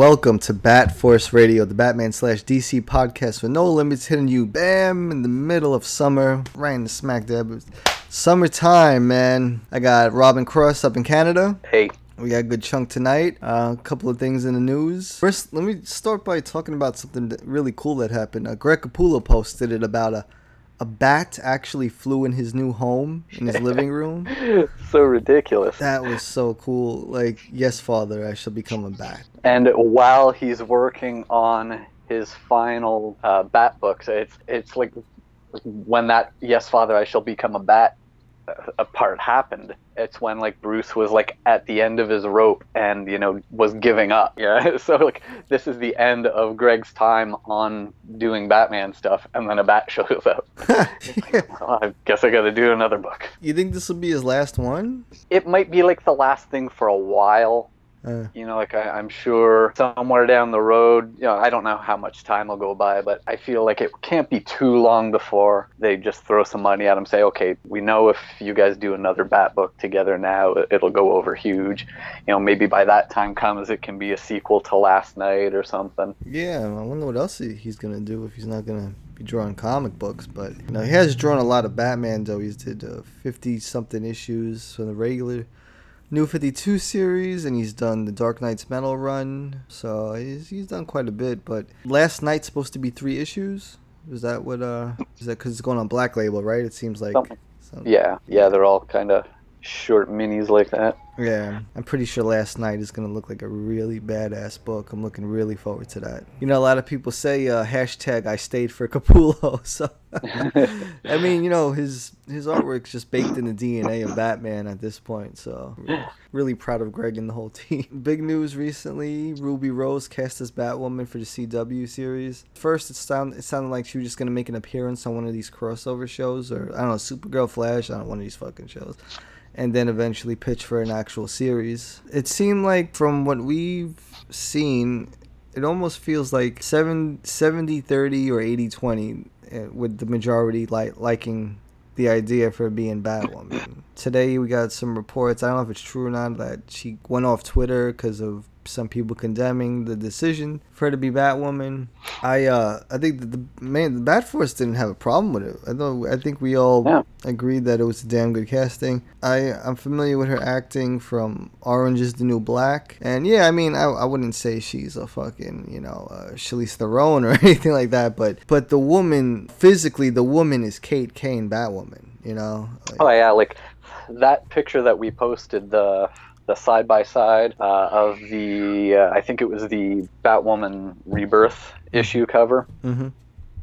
Welcome to Bat Force Radio, the Batman slash DC podcast with no limits hitting you bam in the middle of summer, right in the smack dab. Summertime, man. I got Robin Cross up in Canada. Hey. We got a good chunk tonight. Uh, a couple of things in the news. First, let me start by talking about something really cool that happened. Uh, Greg Capullo posted it about a a bat actually flew in his new home in his living room. so ridiculous. That was so cool. Like, yes, father, I shall become a bat. And while he's working on his final uh, bat books, it's it's like when that "Yes, Father, I shall become a bat" uh, part happened. It's when like Bruce was like at the end of his rope and you know was giving up. Yeah, so like this is the end of Greg's time on doing Batman stuff, and then a bat shows up. Well, I guess I got to do another book. You think this will be his last one? It might be like the last thing for a while. Uh, you know, like I, I'm sure somewhere down the road, you know, I don't know how much time will go by, but I feel like it can't be too long before they just throw some money at him, say, okay, we know if you guys do another Bat book together now, it- it'll go over huge. You know, maybe by that time comes, it can be a sequel to Last Knight or something. yeah, I wonder what else he- he's gonna do if he's not gonna be drawing comic books. But you know, he has drawn a lot of Batman though. He's did fifty something issues from the regular New Fifty Two series, and he's done the Dark Nights Metal run. So he's he's done quite a bit. But last night's supposed to be three issues. Is that what? Uh, is that because it's going on Black Label, right? It seems like. Something. some- Yeah, yeah, they're all kind of short minis like that. Yeah, I'm pretty sure Last Knight is gonna look like a really badass book. I'm looking really forward to that. You know, a lot of people say uh, hashtag I stayed for Capullo. So, I mean, you know, his his artwork's just baked in the DNA of Batman at this point. So, really proud of Greg and the whole team. Big news recently: Ruby Rose cast as Batwoman for the CW series. First, it sound it sounded like she was just gonna make an appearance on one of these crossover shows, or I don't know, Supergirl, Flash, I don't know, one of these fucking shows and then eventually pitch for an actual series. It seemed like from what we've seen, it almost feels like 7 70 30 or 80 20 uh, with the majority like liking the idea for being Batwoman. Today we got some reports, I don't know if it's true or not, that she went off Twitter because of some people condemning the decision for her to be Batwoman. I uh I think that the man the Bat Force didn't have a problem with it. I know I think we all Yeah. agreed that it was a damn good casting. I I'm familiar with her acting from Orange is the New Black, and yeah, I mean I, I wouldn't say she's a fucking you know uh, Charlize Theron or anything like that, but but the woman physically the woman is Kate Kane Batwoman. You know. Like, Oh yeah, like that picture that we posted the the side by side of the uh, I think it was the Batwoman Rebirth issue cover, hmm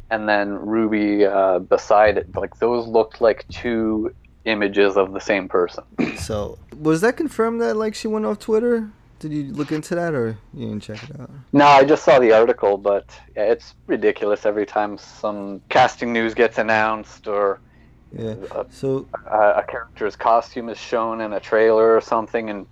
and then Ruby uh, beside it. Like those looked like two images of the same person. So was that confirmed that like she went off Twitter? Did you look into that or you didn't check it out? No, I just saw the article, but yeah, it's ridiculous every time some casting news gets announced or Yeah. a, So a, a character's costume is shown in a trailer or something, and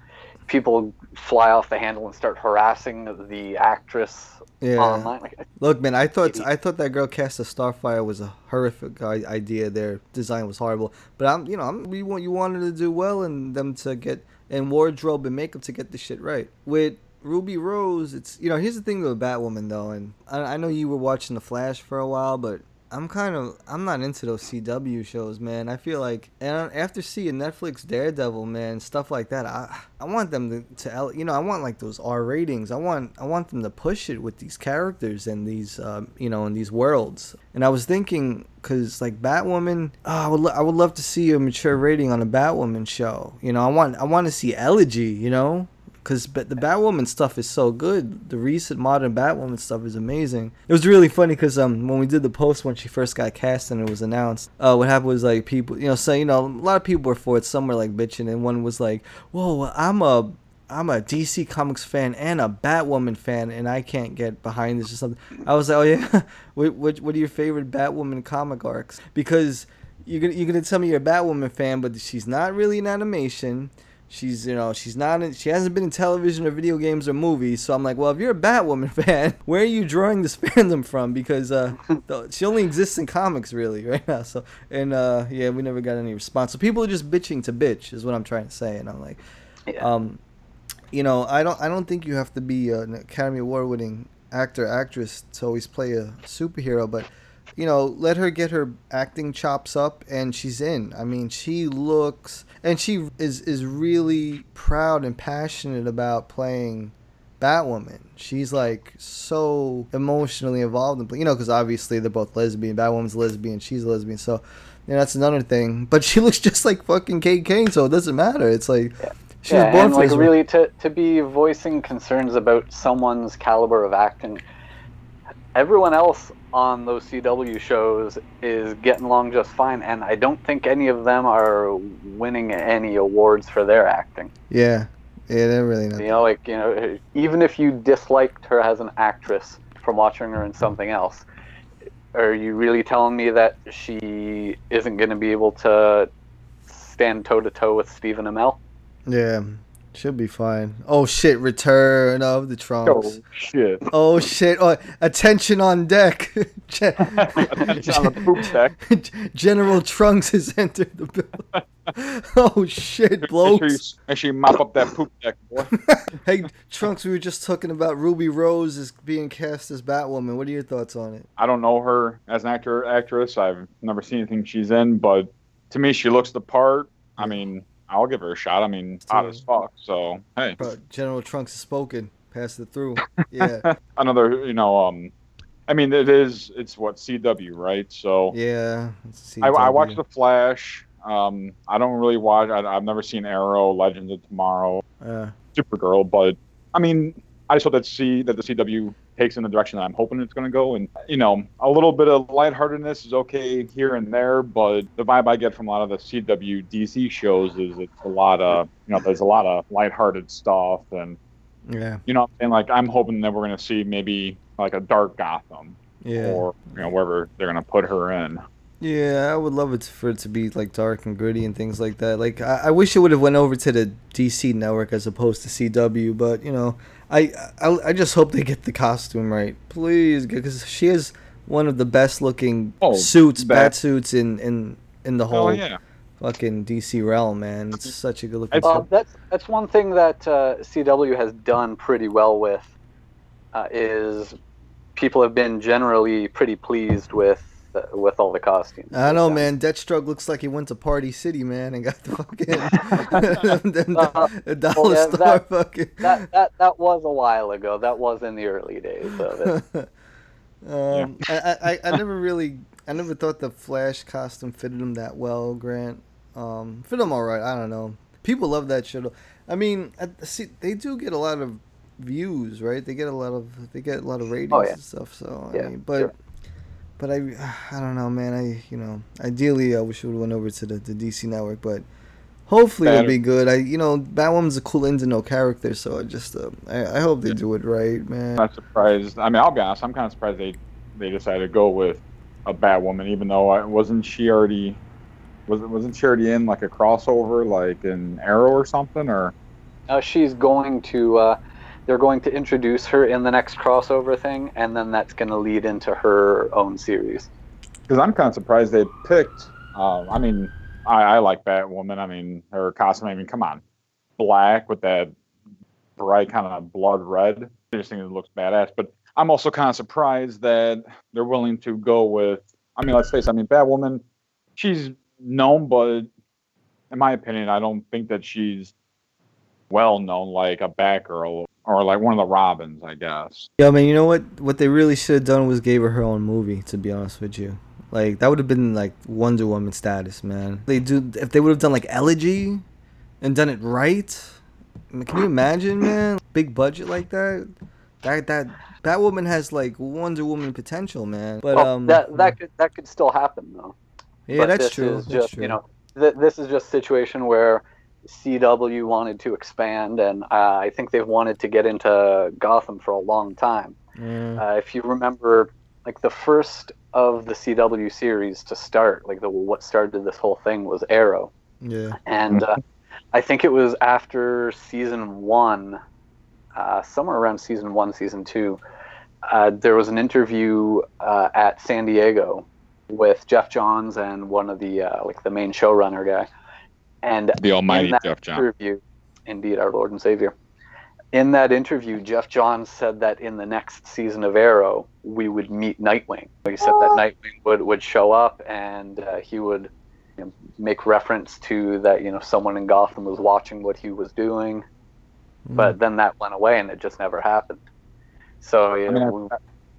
people fly off the handle and start harassing the actress yeah. online. Like, Look, man, I thought I thought that girl cast as Starfire was a horrific idea. Their design was horrible, but I'm, you know, I'm, we want you wanted to do well and them to get and wardrobe and makeup to get the shit right. With Ruby Rose, it's you know, here's the thing with Batwoman though, and I, I know you were watching The Flash for a while, but I'm kind of I'm not into those CW shows, man. I feel like and after seeing Netflix Daredevil, man, stuff like that, I I want them to, to you know I want like those R ratings. I want I want them to push it with these characters and these um, you know in these worlds. And I was thinking because like Batwoman, oh, I would lo- I would love to see a mature rating on a Batwoman show. You know I want I want to see Elegy. You know because but the Batwoman stuff is so good. The recent modern Batwoman stuff is amazing. It was really funny because um when we did the post when she first got cast and it was announced, uh what happened was like people you know saying you know a lot of people were for it. Some were like bitching, and one was like, "Whoa, I'm a." I'm a DC Comics fan and a Batwoman fan, and I can't get behind this or something. I was like, oh yeah, what, what, what are your favorite Batwoman comic arcs? Because you're gonna you're gonna tell me you're a Batwoman fan, but she's not really an animation. She's you know she's not in, she hasn't been in television or video games or movies. So I'm like, well, if you're a Batwoman fan, where are you drawing this fandom from? Because uh, she only exists in comics really right now. So and uh, yeah, we never got any response. So people are just bitching to bitch is what I'm trying to say. And I'm like, Yeah. um, you know, I don't I don't think you have to be an Academy Award winning actor actress to always play a superhero, but you know, let her get her acting chops up and she's in. I mean, she looks and she is is really proud and passionate about playing Batwoman. She's like so emotionally involved in, you know, because obviously they're both lesbian. Batwoman's lesbian, she's a lesbian, so you know, that's another thing. But she looks just like fucking Kate Kane, so it doesn't matter. It's like she yeah, was born and like this. really to to be voicing concerns about someone's caliber of acting. Everyone else on those CW shows is getting along just fine, and I don't think any of them are winning any awards for their acting. Yeah, yeah, they're really not. You know, like you know, even if you disliked her as an actress from watching her in something else, are you really telling me that she isn't going to be able to stand toe to toe with Stephen Amell? Yeah, should be fine. Oh shit! Return of the Trunks. Oh shit! Oh shit! Oh, attention on deck. Gen- Attention on the poop deck. General Trunks has entered the building. Oh shit, Make sure, you, blokes! make sure you mop up that poop deck, boy. Hey, Trunks, we were just talking about Ruby Rose is being cast as Batwoman. What are your thoughts on it? I don't know her as an actor actress. I've never seen anything she's in, but to me, she looks the part. I mean, I'll give her a shot. I mean, hot as fuck. So hey, Bro, General Trunks has spoken. Pass it through. Yeah, another you know, um, I mean, it is it's what CW, right? So yeah. It's I, I watched CW. The Flash. Um, I don't really watch. I, I've never seen Arrow, Legends of Tomorrow, Uh, Supergirl, but I mean, I just hope that see that the CW takes in the direction that I'm hoping it's going to go. And you know, a little bit of lightheartedness is okay here and there, but the vibe I get from a lot of the CW DC shows is it's a lot of you know, there's a lot of lighthearted stuff, and yeah, you know, and like I'm hoping that we're going to see maybe like a dark Gotham yeah. or you know wherever they're going to put her in. Yeah, I would love it for it to be like dark and gritty and things like that. Like I, I wish it would have went over to the DC network as opposed to CW, but you know, I I, I just hope they get the costume right, please, because she is one of the best looking Oh, suits, Bat- bat suits in in in the whole Oh yeah. fucking DC realm, man. It's such a good looking. It's- Uh, that's that's one thing that uh, CW has done pretty well with uh, is people have been generally pretty pleased with uh, with all the costumes. I know, they've man. Deathstroke looks like he went to Party City, man, and got the fucking them, Uh, the dollar well, yeah, store that- fucking. That that that was a while ago. That was in the early days of it. um, I, I, I never really, I never thought the Flash costume fitted him that well, Grant. Um, fit him all right. I don't know. People love that shit. I mean, I, see, they do get a lot of views, right? They get a lot of, they get a lot of ratings Oh, yeah. and stuff. So I Yeah, mean, but. sure. But I, I don't know, man. I, you know, ideally I wish it would have went over to the, the DC network, but hopefully it'll be good. I, you know, Batwoman's a cool in to know character, so I just, uh, I, I hope they do it right, man. I'm not surprised. I mean, I'll be honest. I'm kind of surprised they they decided to go with a Batwoman, even though I wasn't she already wasn't wasn't she already in like a crossover, like an Arrow or something, or Uh, she's going to. Uh, they're going to introduce her in the next crossover thing, and then that's going to lead into her own series. because I'm kind of surprised they picked. Um, I mean, I, I like Batwoman. I mean, her costume. I mean, come on, black with that bright kind of blood red. I just think it looks badass. But I'm also kind of surprised that they're willing to go with I mean, let's face it. I mean, Batwoman, she's known, but in my opinion, I don't think that she's well known like a Batgirl or like one of the Robins, I guess. Yeah, man. You know what? What they really should have done was gave her her own movie. To be honest with you, like that would have been like Wonder Woman status, man. They do if they would have done like Elegy, and done it right. I mean, can you imagine, man? Big budget like that. That that Batwoman has like Wonder Woman potential, man. But Well, um, that that could that could still happen though. yeah, but that's this true. Is that's just true. you know th- this is just a situation where CW wanted to expand, and uh, I think they've wanted to get into Gotham for a long time. Yeah. Uh, if you remember, like the first of the CW series to start, like the what started this whole thing was Arrow, yeah. and uh, I think it was after season one, uh, somewhere around season one, season two. Uh, there was an interview uh, at San Diego with Geoff Johns and one of the uh, like the main showrunner guy, and The almighty in that Geoff Johns. interview, indeed, our Lord and Savior. In that interview, Geoff Johns said that in the next season of Arrow, we would meet Nightwing. He said that Nightwing would, would show up and uh, he would you know, make reference to that, you know, someone in Gotham was watching what he was doing. But then that went away and it just never happened. So, you I mean, know,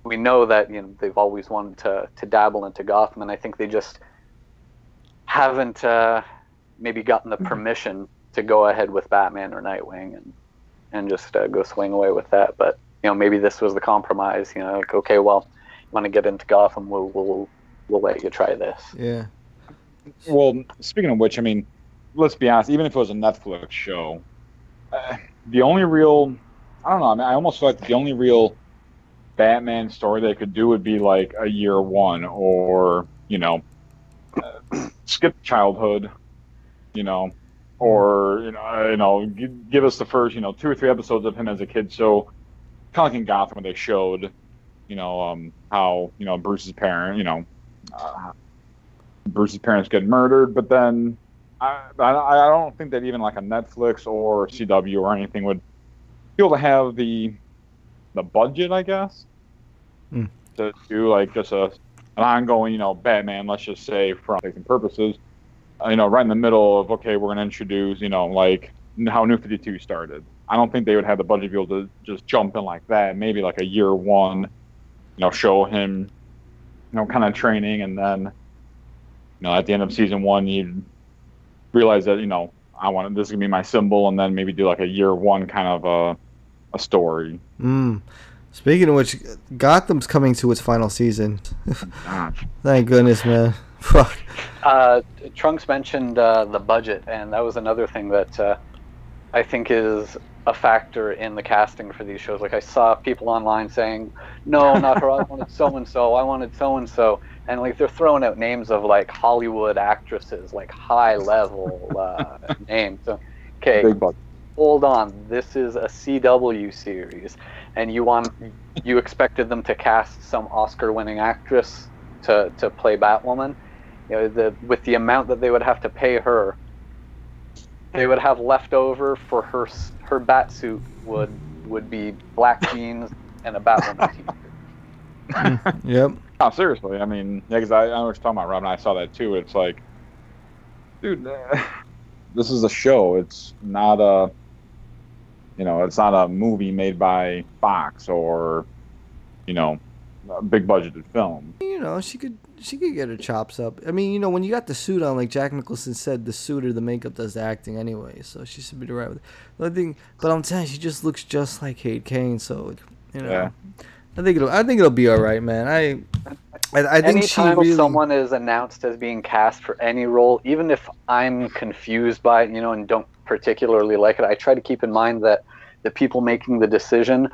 we, we know that, you know, they've always wanted to, to dabble into Gotham and I think they just haven't uh, maybe gotten the permission to go ahead with Batman or Nightwing and and just uh, go swing away with that. But you know, maybe this was the compromise. You know, like okay, well, you want to get into Gotham, we'll we'll we'll let you try this. Yeah. Well, speaking of which, I mean, let's be honest. Even if it was a Netflix show, uh, the only real, I don't know. I mean, I almost feel like the only real Batman story they could do would be like a year one, or you know, uh, skip childhood, you know, or you know, you know, give us the first, you know, two or three episodes of him as a kid. So, kind of like in Gotham, where they showed, you know, um, how you know Bruce's parent, you know. Uh, Bruce's parents get murdered, but then I, I I don't think that even like a Netflix or CW or anything would be able to have the the budget, I guess, Hmm. to do like just a an ongoing, you know, Batman. Let's just say for all purposes, you know, right in the middle of okay, we're going to introduce, you know, like how New Fifty Two started. I don't think they would have the budget to be able to just jump in like that. Maybe like a year one, you know, show him, you know, kind of training, and then you know, at the end of season one, you realize that you know I want this is gonna be my symbol, and then maybe do like a year one kind of a a story. Mm. Speaking of which, Gotham's coming to its final season. Thank goodness, man. Fuck. Uh, Trunks mentioned uh, the budget, and that was another thing that uh, I think is a factor in the casting for these shows. Like I saw people online saying, "No, not her. I wanted so and so. I wanted so and so," and like they're throwing out names of like Hollywood actresses, like high level uh, names. So, okay, hold on. This is a CW series, and you want you expected them to cast some Oscar-winning actress to to play Batwoman. You know, the with the amount that they would have to pay her, they would have left over for her her bat suit would would be black jeans and a Batwoman t-shirt. Yep. No, seriously. I mean, yeah, because I, I know talking about, Rob, and I saw that too. It's like, dude, uh, this is a show. It's not a, you know, it's not a movie made by Fox or, you know, a big budgeted film. You know, she could she could get her chops up. I mean, you know, when you got the suit on, like Jack Nicholson said, the suit or the makeup does the acting anyway, so she should be right with it. The other thing, but I'm telling you, she just looks just like Kate Kane, so you know, Yeah. I think it'll I think it'll be all right, man. I I, I think she Anytime really. someone is announced as being cast for any role, even if I'm confused by it, you know, and don't particularly like it, I try to keep in mind that the people making the decision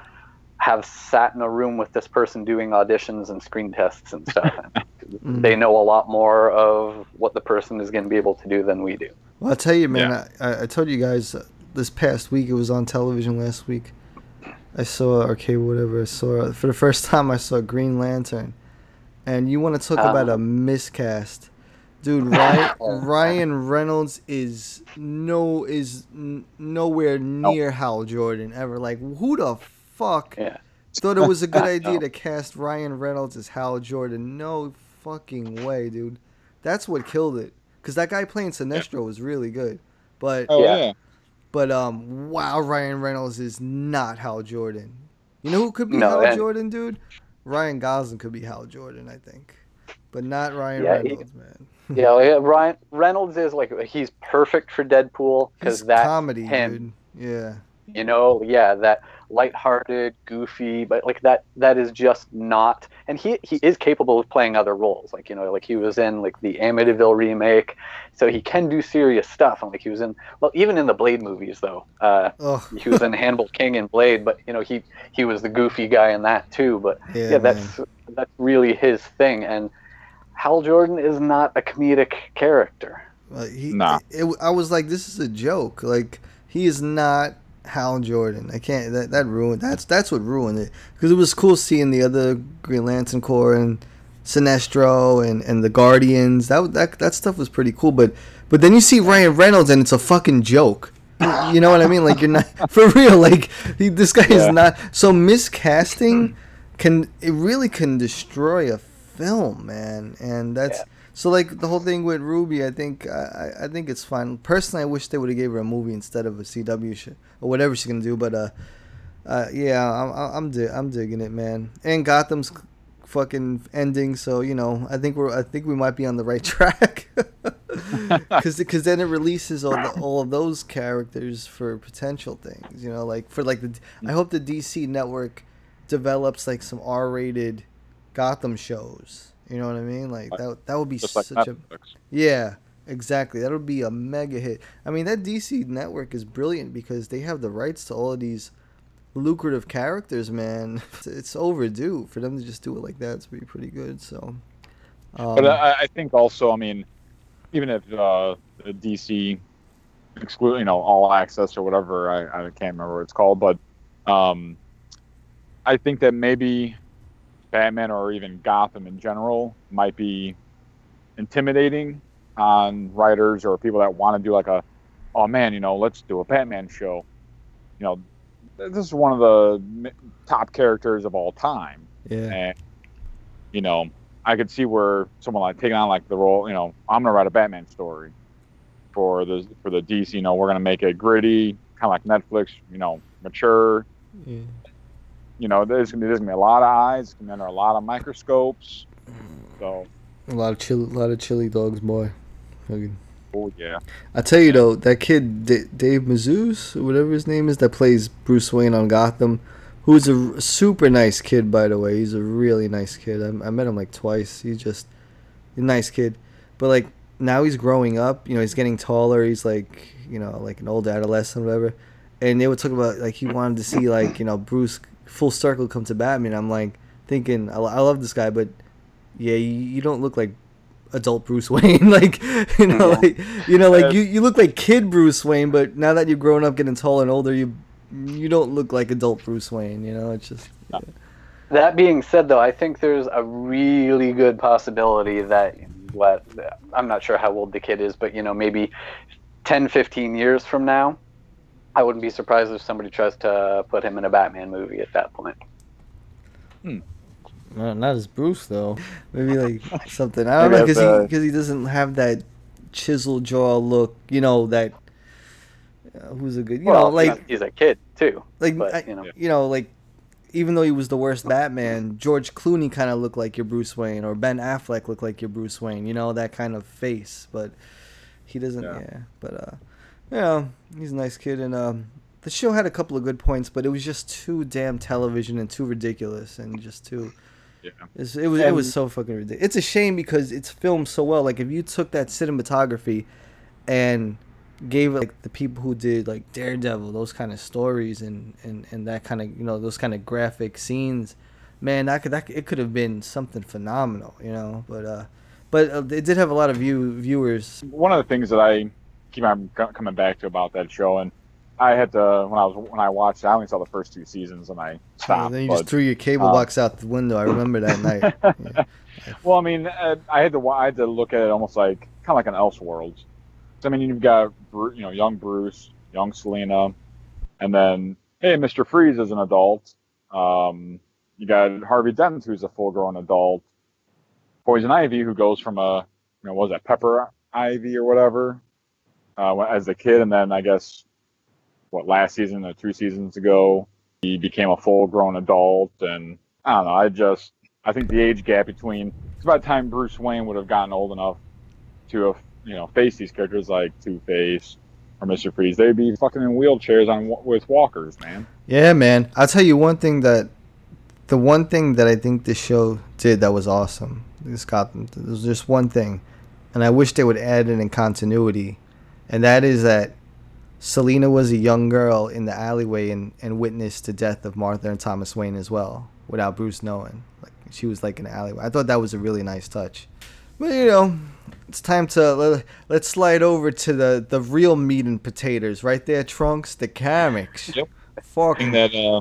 have sat in a room with this person doing auditions and screen tests and stuff. Mm. they know a lot more of what the person is going to be able to do than we do. Well, I'll tell you, man. I, I, I told you guys uh, this past week. It was on television last week. I saw or cable, whatever. I saw for the first time. I saw Green Lantern, and you want to talk about Oh. a miscast, dude? Ryan, Ryan Reynolds is no is n- nowhere near Hal Jordan ever. Like, who the fuck Yeah. thought it was a good idea to cast Ryan Reynolds as Hal Jordan? No fucking way, dude. That's what killed it. Cause that guy playing Sinestro was really good, but Oh Yeah. yeah. but um, wow, Ryan Reynolds is not Hal Jordan. You know who could be No, Hal and- Jordan, dude? Ryan Gosling could be Hal Jordan, I think, but not Ryan Yeah, he- Reynolds, man. yeah, like, Ryan Reynolds is like he's perfect for Deadpool because He's that's comedy, him. dude. Yeah. You know, yeah, that lighthearted, goofy, but like that that is just not and he he is capable of playing other roles. Like, you know, like he was in like the Amityville remake. So he can do serious stuff. And like he was in well, even in the Blade movies though. Uh Oh, he was in Hannibal King and Blade, but you know, he he was the goofy guy in that too. But yeah, yeah, that's that's really his thing and Hal Jordan is not a comedic character. Uh, he, Nah. it, I was like, this is a joke. Like he is not Hal Jordan. I can't. That that ruined. That's that's what ruined it. Because it was cool seeing the other Green Lantern Corps and Sinestro and, and the Guardians. That that that stuff was pretty cool. But but then you see Ryan Reynolds and it's a fucking joke. You know what I mean? Like you're not for real. Like he, this guy Yeah. is not. So miscasting can it really can destroy a film, man. And that's Yeah. So like the whole thing with Ruby. I think I, I think it's fine. Personally, I wish they would have gave her a movie instead of a CW show or whatever she's gonna do. But uh, uh yeah, I'm I'm I'm, di- I'm digging it, man. And Gotham's fucking ending, so you know I think we're I think we might be on the right track. Because then it releases all the, all of those characters for potential things, you know, like for like the I hope the DC network develops like some R-rated Gotham shows. You know what I mean? Like that that would be Just like such a yeah, exactly. That would be a mega hit. I mean, that DC network is brilliant because they have the rights to all of these lucrative characters, man. It's, overdue for them to just do it like that. It's pretty pretty good. So, um, But I, I think also, I mean, even if uh, the DC exclude, you know, all access or whatever, I, I can't remember what it's called, but um, I think that maybe Batman or even Gotham in general might be intimidating on writers or people that want to do like a, oh man, you know, let's do a Batman show. You know, this is one of the top characters of all time yeah, and you know i could see where someone like taking on like the role you know i'm gonna write a batman story for the for the dc you know we're gonna make it gritty kind of like netflix you know mature yeah. You know there's gonna be there's gonna be a lot of eyes be under a lot of microscopes so a lot of chili, a lot of chili dogs, boy. Oh yeah I tell you though, that kid D- Dave Mazouz, whatever his name is, that plays Bruce Wayne on Gotham, who's a r- super nice kid by the way. He's a really nice kid. I, I met him like twice. He's just a nice kid, but like now he's growing up. You know, he's getting taller. He's like you know like an old adolescent, or whatever. And they would talk about like he wanted to see like you know Bruce full circle come to Batman. I'm like thinking I, I love this guy, but yeah, you, you don't look like adult Bruce Wayne. Mm-hmm. like you know, like you know, like you, you look like kid Bruce Wayne, but now that you're growing up, getting taller and older, you you don't look like adult Bruce Wayne. You know, it's just That being said, though, I think there's a really good possibility that what I'm not sure how old the kid is, but you know, maybe 10, 15 years from now, I wouldn't be surprised if somebody tries to put him in a Batman movie at that point. not, not as Bruce though. Maybe like something. I don't know because as, he uh, because he doesn't have that chisel jaw look. You know that. Uh, who's a good? You well, know, like he's- he's a kid too. like but, you know. you know, like even though he was the worst Batman, George Clooney kind of looked like your Bruce Wayne, or Ben Affleck looked like your Bruce Wayne. You know that kind of face, but he doesn't. Yeah, Yeah. but uh, yeah, he's a nice kid, and um, the show had a couple of good points, but it was just too damn television and too ridiculous and just too. yeah It's, it was it was so fucking ridiculous. It's a shame because it's filmed so well. Like if you took that cinematography and gave it like the people who did like Daredevil, those kind of stories and and and that kind of you know those kind of graphic scenes, man, that could that could- it could have been something phenomenal, you know. But uh, but uh, it did have a lot of view viewers. one of the things that I keep on coming back to about that show, and I had to when I was when I watched, it, I only saw the first two seasons, and I stopped. And then you but- just threw your cable uh, box out the window. I remember that night. Yeah. Well, I mean, uh, I had to I had to look at it almost like kind of like an Elseworlds. So, I mean, you've got you know young Bruce, young Selina, and then hey, Mister Freeze is an adult. Um, you got Harvey Dent, who's a full-grown adult. Poison Ivy, who goes from a, you know, what was that Pepper Ivy or whatever, uh, as a kid, and then I guess what last season or two seasons ago, he became a full-grown adult, and I don't know. I just I think the age gap between it's about time Bruce Wayne would have gotten old enough to have you know face these characters like Two Face or Mister Freeze. They'd be fucking in wheelchairs on with walkers, man. Yeah, man. I'll tell you one thing that the one thing that I think this show did that was awesome. This got there's just one thing, and I wish they would add it in continuity, and that is that Selina was a young girl in the alleyway and, and witnessed the death of Martha and Thomas Wayne as well, without Bruce knowing. Like she was like in the alleyway. I thought that was a really nice touch. But you know, it's time to let, let's slide over to the the real meat and potatoes right there, trunks, the comics. Yep. Fucking that uh,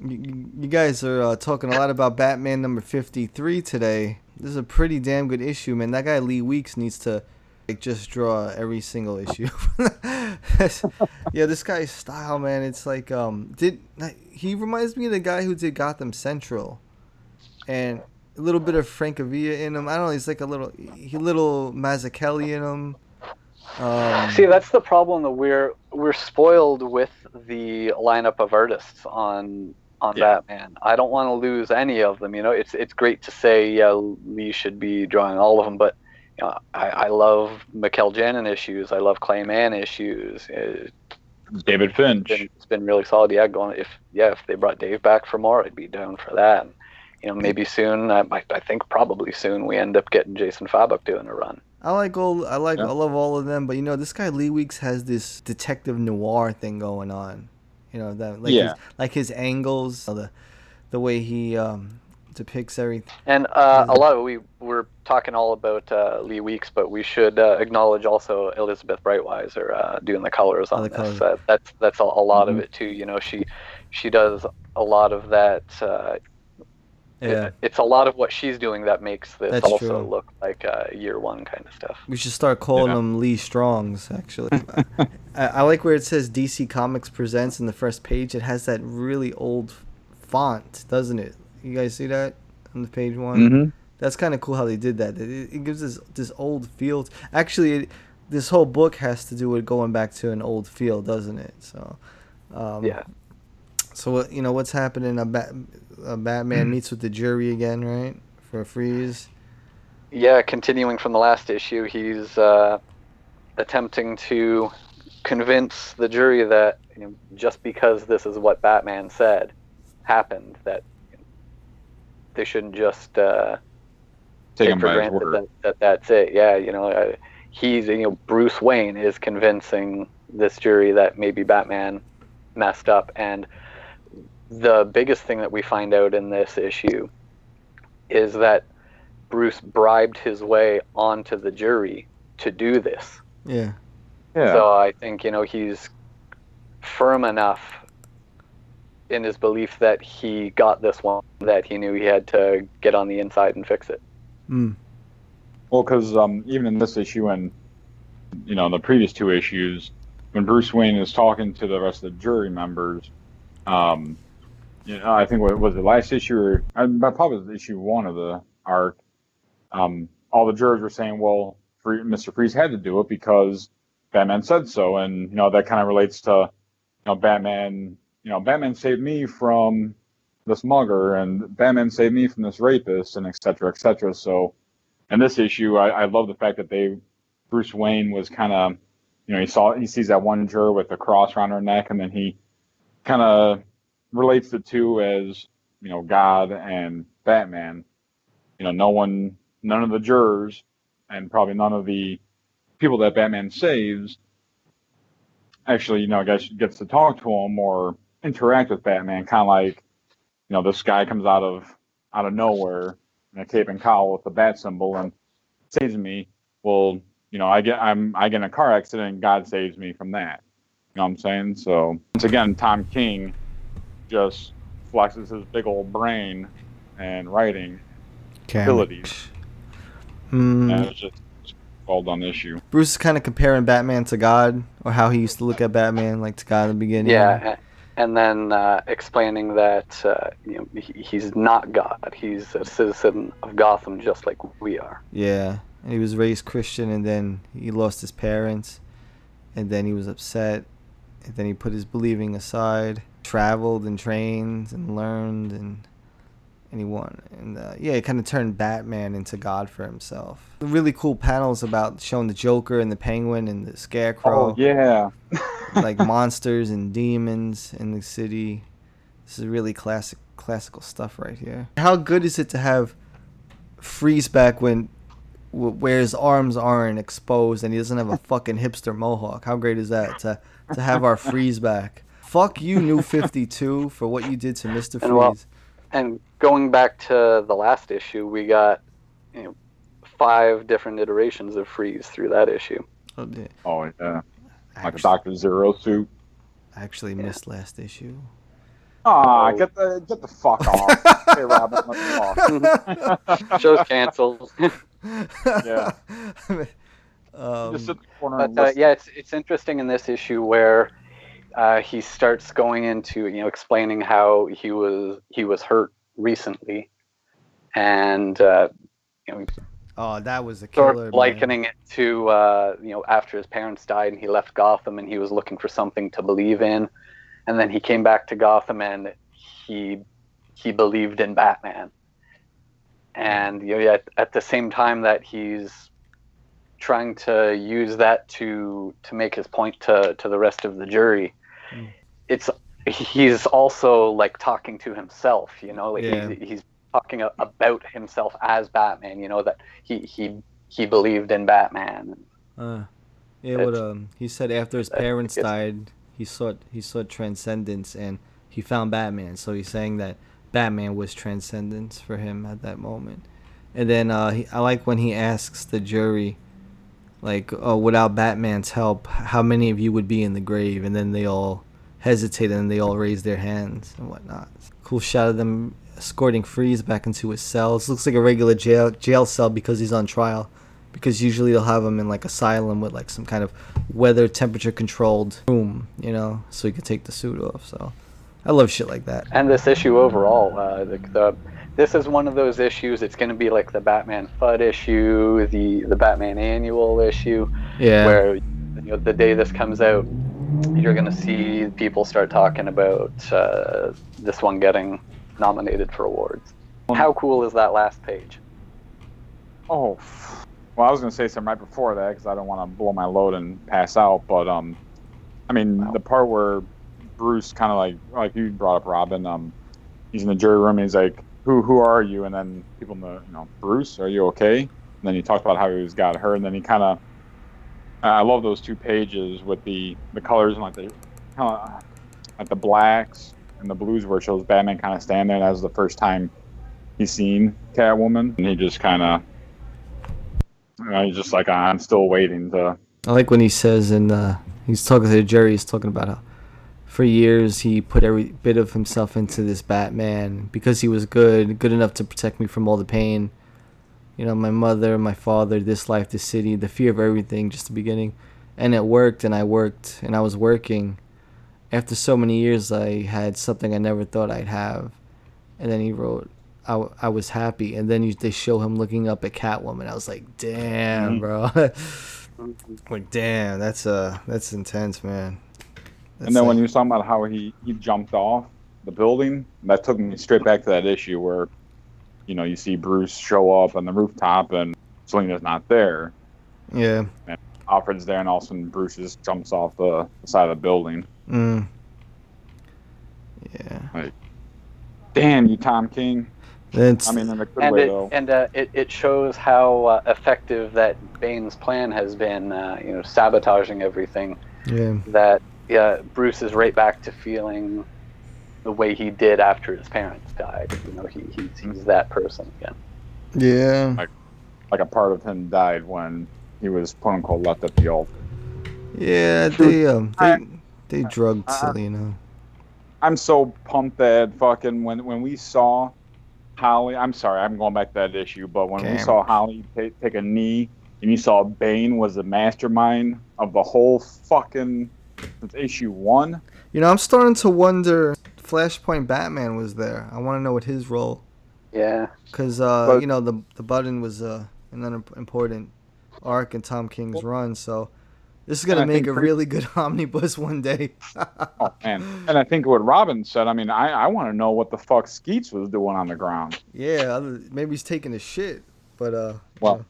you, you guys are uh, talking a lot about Batman number 53 today. This is a pretty damn good issue, man. That guy Lee Weeks needs to like just draw every single issue. yeah, this guy's style, man. It's like um did he reminds me of the guy who did Gotham Central. And a little bit of Francavilla in him. I don't know, he's like a little he little Mazzucchelli in him. Um, See, that's the problem that we're we're spoiled with the lineup of artists on on Yeah. Batman. I don't want to lose any of them. You know, it's it's great to say yeah, Lee should be drawing all of them, but you I, I love Mikel Janin issues. I love Clay Mann issues. It, David Finch. been, it's been really solid. Yeah, going if yeah, if they brought Dave back for more, I'd be down for that. And, you know, maybe soon. I, I I think probably soon we end up getting Jason Fabok doing a run. I like all I like Yeah. I love all of them, but you know this guy Lee Weeks has this detective noir thing going on. You know that like Yeah. his, like his angles, the the way he um, depicts everything. And uh, a lot of we we're talking all about uh, Lee Weeks, but we should uh, acknowledge also Elizabeth Breitweiser uh, doing the colors on Oh, the this. colors. Uh, that's that's a, a lot Mhm. of it too. You know, she she does a lot of that. Uh, Yeah, it- it's a lot of what she's doing that makes this That's also true. look like uh, year one kind of stuff. we should start calling Yeah. them Lee Strongs. Actually, I, I like where it says DC Comics presents in the first page. It has that really old font, doesn't it? You guys see that on the page one? Mm-hmm. That's kind of cool how they did that. It, it gives this this old feel. Actually, it, this whole book has to do with going back to an old feel, doesn't it? So, um, Yeah. So what you know what's happening? A, Bat, a Batman meets with the jury again, right? For a freeze. Yeah, continuing from the last issue, he's uh, attempting to convince the jury that you know, just because this is what Batman said happened, that you know, they shouldn't just uh, Take take him for by his granted word. that, that that's it. Yeah, you know, uh, he's you know Bruce Wayne is convincing this jury that maybe Batman messed up, and the biggest thing that we find out in this issue is that Bruce bribed his way onto the jury to do this. Yeah. Yeah. So I think you know he's firm enough in his belief that he got this one that he knew he had to get on the inside and fix it. Mm. Well, because um, even in this issue and you know the previous two issues, when Bruce Wayne is talking to the rest of the jury members, um, you know, I think what was the last issue or I probably was issue one of the arc. Um, all the jurors were saying, "Well, Free- Mr. Freeze had to do it because Batman said so," and you know that kind of relates to you know Batman. You know, Batman saved me from this mugger, and Batman saved me from this rapist, and et cetera, et cetera. So in this issue, I, I love the fact that they Bruce Wayne was kind of, you know, he saw he sees that one juror with the cross around her neck, and then he kind of relates the two as you know God and Batman. You know, no one, none of the jurors, and probably none of the people that Batman saves actually, you know, gets gets to talk to him or interact with Batman, kind of like, you know, this guy comes out of out of nowhere in a cape and cowl with the bat symbol and saves me. Well, you know, I get I'm I get in a car accident and God saves me from that. You know what I'm saying? So once again, Tom King just flexes his big old brain and writing abilities. Mm. And it's just it's a well done issue. Bruce is kind of comparing Batman to God, or how he used to look at Batman like to God in the beginning. Yeah, a- and then uh, explaining that uh, you know he, he's not God. He's a citizen of Gotham, just like we are. Yeah, and he was raised Christian, and then he lost his parents, and then he was upset, and then he put his believing aside, traveled and trained and learned, and and he won. And uh, yeah, he kind of turned Batman into God for himself. Really cool panels about showing the Joker and the Penguin and the Scarecrow Oh yeah. like monsters and demons in the city. This is really classic classical stuff right here. How good is it to have Freeze back when where his arms aren't exposed and he doesn't have a fucking hipster mohawk? How great is that to to have our Freeze back? Fuck you, New 52, for what you did to Mr. And well- Freeze. And going back to the last issue, we got you know five different iterations of Freeze through that issue. Oh, yeah. Oh yeah. Like a Doctor Zero suit. I actually missed last issue. Ah, Oh. get the get the fuck off. hey Robin, let me off. Show's canceled. Yeah. um, Just sit in the corner But uh, yeah, it's it's interesting in this issue where uh, he starts going into you know explaining how he was he was hurt recently, and uh, you know oh, that was a sort killer. of man. likening it to uh, you know after his parents died and he left Gotham and he was looking for something to believe in, and then he came back to Gotham and he he believed in Batman, and you know at, at the same time that he's trying to use that to to make his point to to the rest of the jury, Mm. it's he's also like talking to himself, you know, like Yeah. he's, he's talking about himself as Batman, you know that he he he believed in Batman. Uh, yeah, what um, he said after his parents died, he sought he sought transcendence and he found Batman. So he's saying that Batman was transcendence for him at that moment. And then uh, he, I like when he asks the jury, like, "Oh, without Batman's help, how many of you would be in the grave?" And then they all hesitate and they all raise their hands and whatnot. Cool shot of them escorting Freeze back into his cell. This looks like a regular jail jail cell because he's on trial because usually they'll have him in like asylum with like some kind of weather temperature controlled room, you know, so he could take the suit off. So I love shit like that. And this issue overall, uh, the, the this is one of those issues. It's going to be like the Batman FUD issue, the the Batman Annual issue, Yeah. where you know the day this comes out, you're going to see people start talking about uh, this one getting nominated for awards. How cool is that last page? Oh, well, I was gonna say something right before that because I don't want to blow my load and pass out. But um, I mean Wow. the part where Bruce kind of like like you brought up Robin. Um, he's in the jury room and he's like, "Who who are you?" And then people know, you know, Bruce, are you okay? And then he talked about how he's got her, and then he kind of. I love those two pages with the the colors and like the like the blacks and the blues where it shows Batman kind of standing there. That was the first time he's seen Catwoman, and he just kind of you know, he's just like, I'm still waiting to. I like when he says, and uh, he's talking to Jerry. He's talking about how for years he put every bit of himself into this Batman because he was good, good enough to protect me from all the pain. You know, my mother, my father, this life, this city, the fear of everything, just the beginning. And it worked, and I worked, and I was working. After so many years, I had something I never thought I'd have. And then he wrote, I, w- I was happy. And then you, they show him looking up at Catwoman. I was like, damn, bro. like, damn, that's uh, that's intense, man. That's and then when you was talking about how he, he jumped off the building, that took me straight back to that issue where, you know, you see Bruce show up on the rooftop and Selina's not there. yeah, Alfred's there, and all of a sudden Bruce just jumps off the side of the building. mm, yeah. Like, damn you, Tom King. That's I mean, in a good and way, it, though. and uh, it, it shows how uh, effective that Bane's plan has been, uh, you know, sabotaging everything. yeah, That yeah, Bruce is right back to feeling the way he did after his parents died. You know, he, he's, he's that person again. yeah, Like, like a part of him died when he was quote unquote left at the altar. yeah. They um, they they drugged Uh, Selina. I'm so pumped that fucking when when we saw Holly, I'm sorry, I'm going back to that issue, but when we saw Holly take, take a knee and you saw Bane was the mastermind of the whole fucking issue one, You know, I'm starting to wonder. Flashpoint Batman was there. I want to know what his role, Yeah. because uh, But- you know the the button was uh, an unimportant arc in Tom King's run. So this is gonna make a pretty- really good omnibus one day. Oh man, and I think what Robin said. I mean, I, I want to know what the fuck Skeets was doing on the ground. yeah, maybe he's taking a shit, but uh, Well,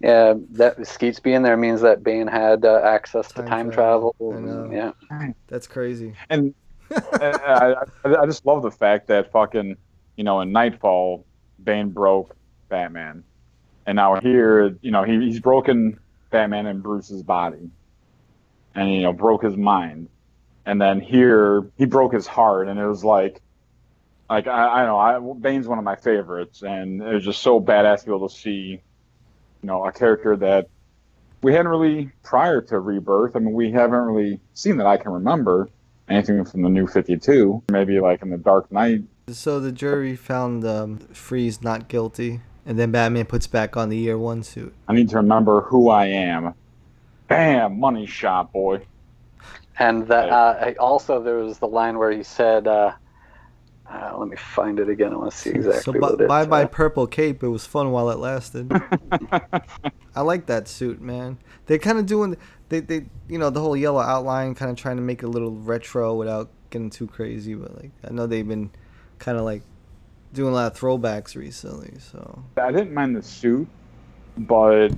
Yeah, that Skeets being there means that Bane had uh, access to Time time travel. travel. And- Yeah. that's crazy. and I, I, I just love the fact that fucking, you know, in Nightfall, Bane broke Batman, and now here, you know, he, he's broken Batman and Bruce's body, and you know, broke his mind, and then here he broke his heart, and it was like, like I, I know, I, Bane's one of my favorites, and it was just so badass to be able to see, you know, a character that we hadn't really prior to Rebirth. I mean, we haven't really seen that I can remember anything from the New Fifty Two. Maybe like in the Dark Knight. So the jury found um, Freeze not guilty, and then Batman puts back on the year one suit. I need to remember who I am. Bam, money shot, boy. And that uh, also there was the line where he said, uh, uh, "Let me find it again. I want to see exactly so what bu- it bye bye purple cape. It was fun while it lasted. I like that suit, man. They're kind of doing they they you know the whole yellow outline, kind of trying to make it a little retro without getting too crazy. But like I know they've been kind of like doing a lot of throwbacks recently. So I didn't mind the suit, but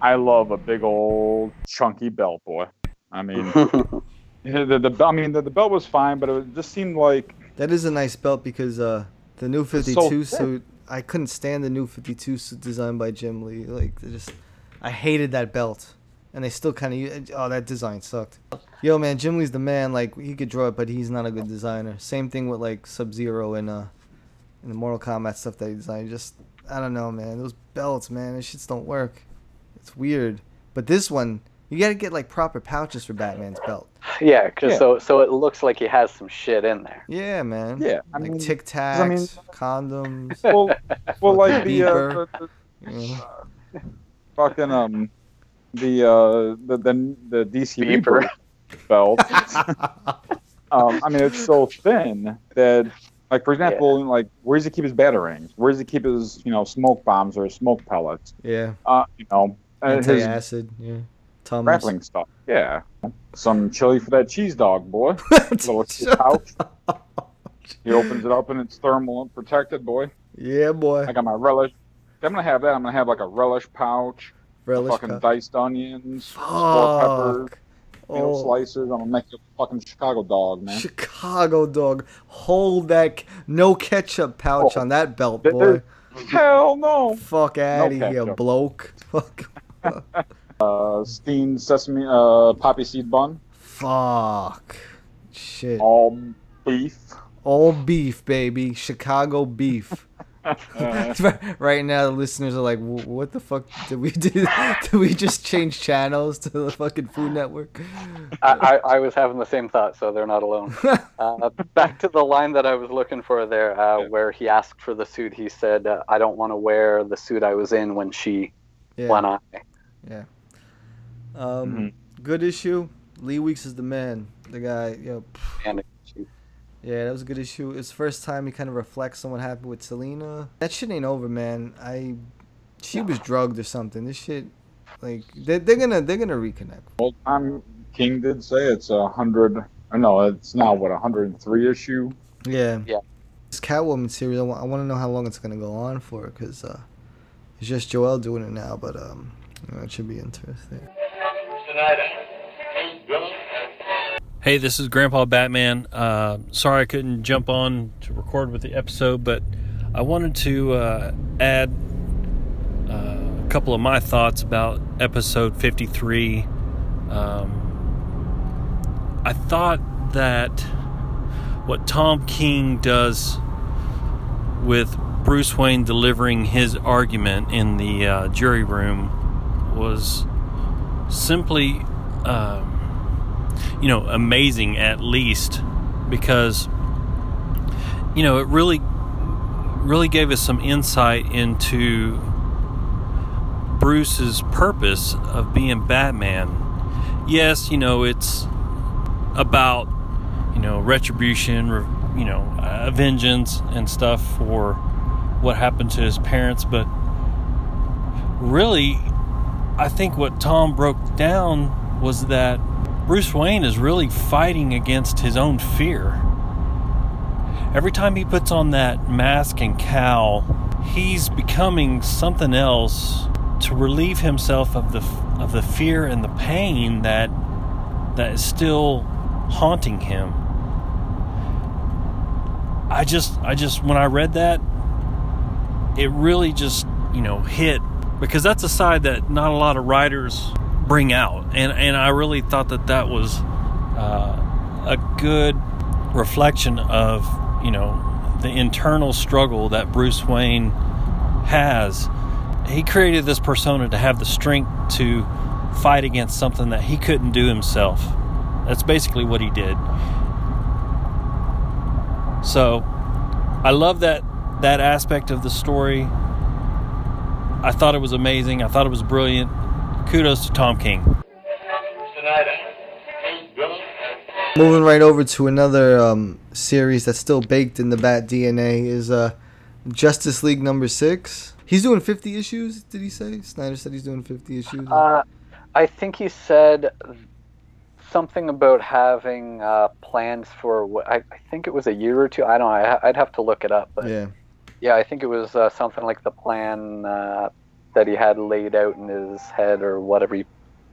I love a big old chunky belt, boy. I mean, the, the I mean the, the belt was fine, but it just seemed like that is a nice belt because uh the new 52 thick. suit. I couldn't stand the new 52 suit designed by Jim Lee. Like just I hated that belt. And they still kind of oh that design sucked. Yo man, Jim Lee's the man. Like he could draw it, but he's not a good designer. Same thing with like Sub Zero and uh, and the Mortal Kombat stuff that he designed. Just I don't know, man. Those belts, man, those shits don't work. It's weird. But this one, you gotta get like proper pouches for Batman's belt. yeah, 'cause Yeah. so so it looks like he has some shit in there. Yeah, man. yeah. I like mean, Tic Tacs, I mean- condoms. well, well, like the, uh, Beeper. the, you know. the fucking um the uh the the, the DC Beeper. Rebirth belt. um, I mean, it's so thin that, like, for example, like, where does he keep his batarangs? Where does he keep his, you know, smoke bombs or smoke pellets? Yeah. Uh, you know, uh, his Anti-acid. Yeah. Tums. grappling stuff. Yeah, some chili for that cheese dog, boy. Little pouch. He opens it up and it's thermal and protected, boy. yeah, boy. I got my relish. I'm gonna have that. I'm gonna have like a relish pouch, Relish fucking cup. diced onions, small peppers, Fuck. tomato Oh. slices. I'm gonna make you a fucking Chicago dog, man. Chicago dog. Hold that. No ketchup pouch Oh. on that belt, boy. Hell no. Fuck out of here, bloke. Fuck. Uh, steamed sesame, uh, poppy seed bun, Fuck. Shit. all beef. All beef, baby. Chicago beef. Uh, right now, the listeners are like, "Wh- "What the fuck did we do? did we just change channels to the fucking Food Network?" I, I, I was having the same thought, so they're not alone. Uh, back to the line that I was looking for there, uh, Yeah. where he asked for the suit. He said, uh, "I don't want to wear the suit I was in when she yeah. went on." Um, Mhm. good issue. Lee Weeks is the man. The guy, yo, And she, yeah, that was a good issue. It's the first time he kind of reflects on what happened with Selina. That shit ain't over, man. I, she was drugged or something. This shit, like, they're, they're gonna they're gonna reconnect. well, I'm King did say it's a hundred. Or no, it's now what a hundred and three issue. Yeah. Yeah. This Catwoman series, I want, I want to know how long it's gonna go on for, cause uh, it's just Joel doing it now, but um, you know, it should be interesting. Hey, this is Grandpa Batman. Uh, sorry I couldn't jump on to record with the episode, but I wanted to uh, add uh, a couple of my thoughts about episode 53. Um, I thought that what Tom King does with Bruce Wayne delivering his argument in the uh, jury room was simply. Um, you know, amazing at least because you know, it really really gave us some insight into Bruce's purpose of being Batman. Yes, you know, it's about you know, retribution, you know, uh, vengeance and stuff for what happened to his parents. But really, I think what Tom broke down was that Bruce Wayne is really fighting against his own fear. Every time he puts on that mask and cowl, he's becoming something else to relieve himself of the of the fear and the pain that that is still haunting him. I just I just when I read that it really just, you know, hit because that's a side that not a lot of writers bring out. And and I really thought that that was uh, a good reflection of, you know, the internal struggle that Bruce Wayne has. He created this persona to have the strength to fight against something that he couldn't do himself. That's basically what he did. So, I love that that aspect of the story. I thought it was amazing. I thought it was brilliant. Kudos to Tom King. Moving right over to another um, series that's still baked in the Bat DNA is uh, Justice League number six. He's doing 50 issues, did he say? Snyder said he's doing 50 issues. Uh, I think he said something about having uh, plans for what I, I think it was a year or two. I don't know. I, I'd have to look it up, but yeah. yeah, I think it was uh, something like the plan uh, that he had laid out in his head or whatever he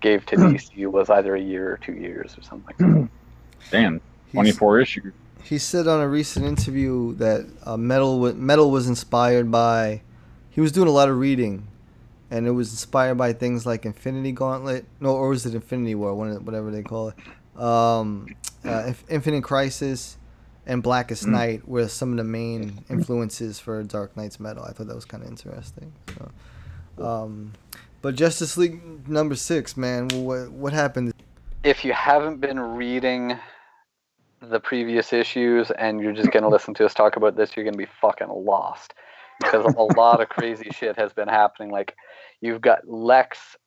gave to DC was either a year or two years or something. like that. Damn, 24 issues. He said on a recent interview that uh, metal wa- metal was inspired by. He was doing a lot of reading, and it was inspired by things like Infinity Gauntlet. No, or was it Infinity War? Whatever they call it. Um, uh, Inf- Infinite Crisis and Blackest Mm. Night were some of the main influences for Dark Nights Metal. I thought that was kind of interesting. So, um, but Justice League number six, man, what what happened? if you haven't been reading the previous issues and you're just going to listen to us talk about this, you're going to be fucking lost because a lot of crazy shit has been happening. Like, you've got Lex,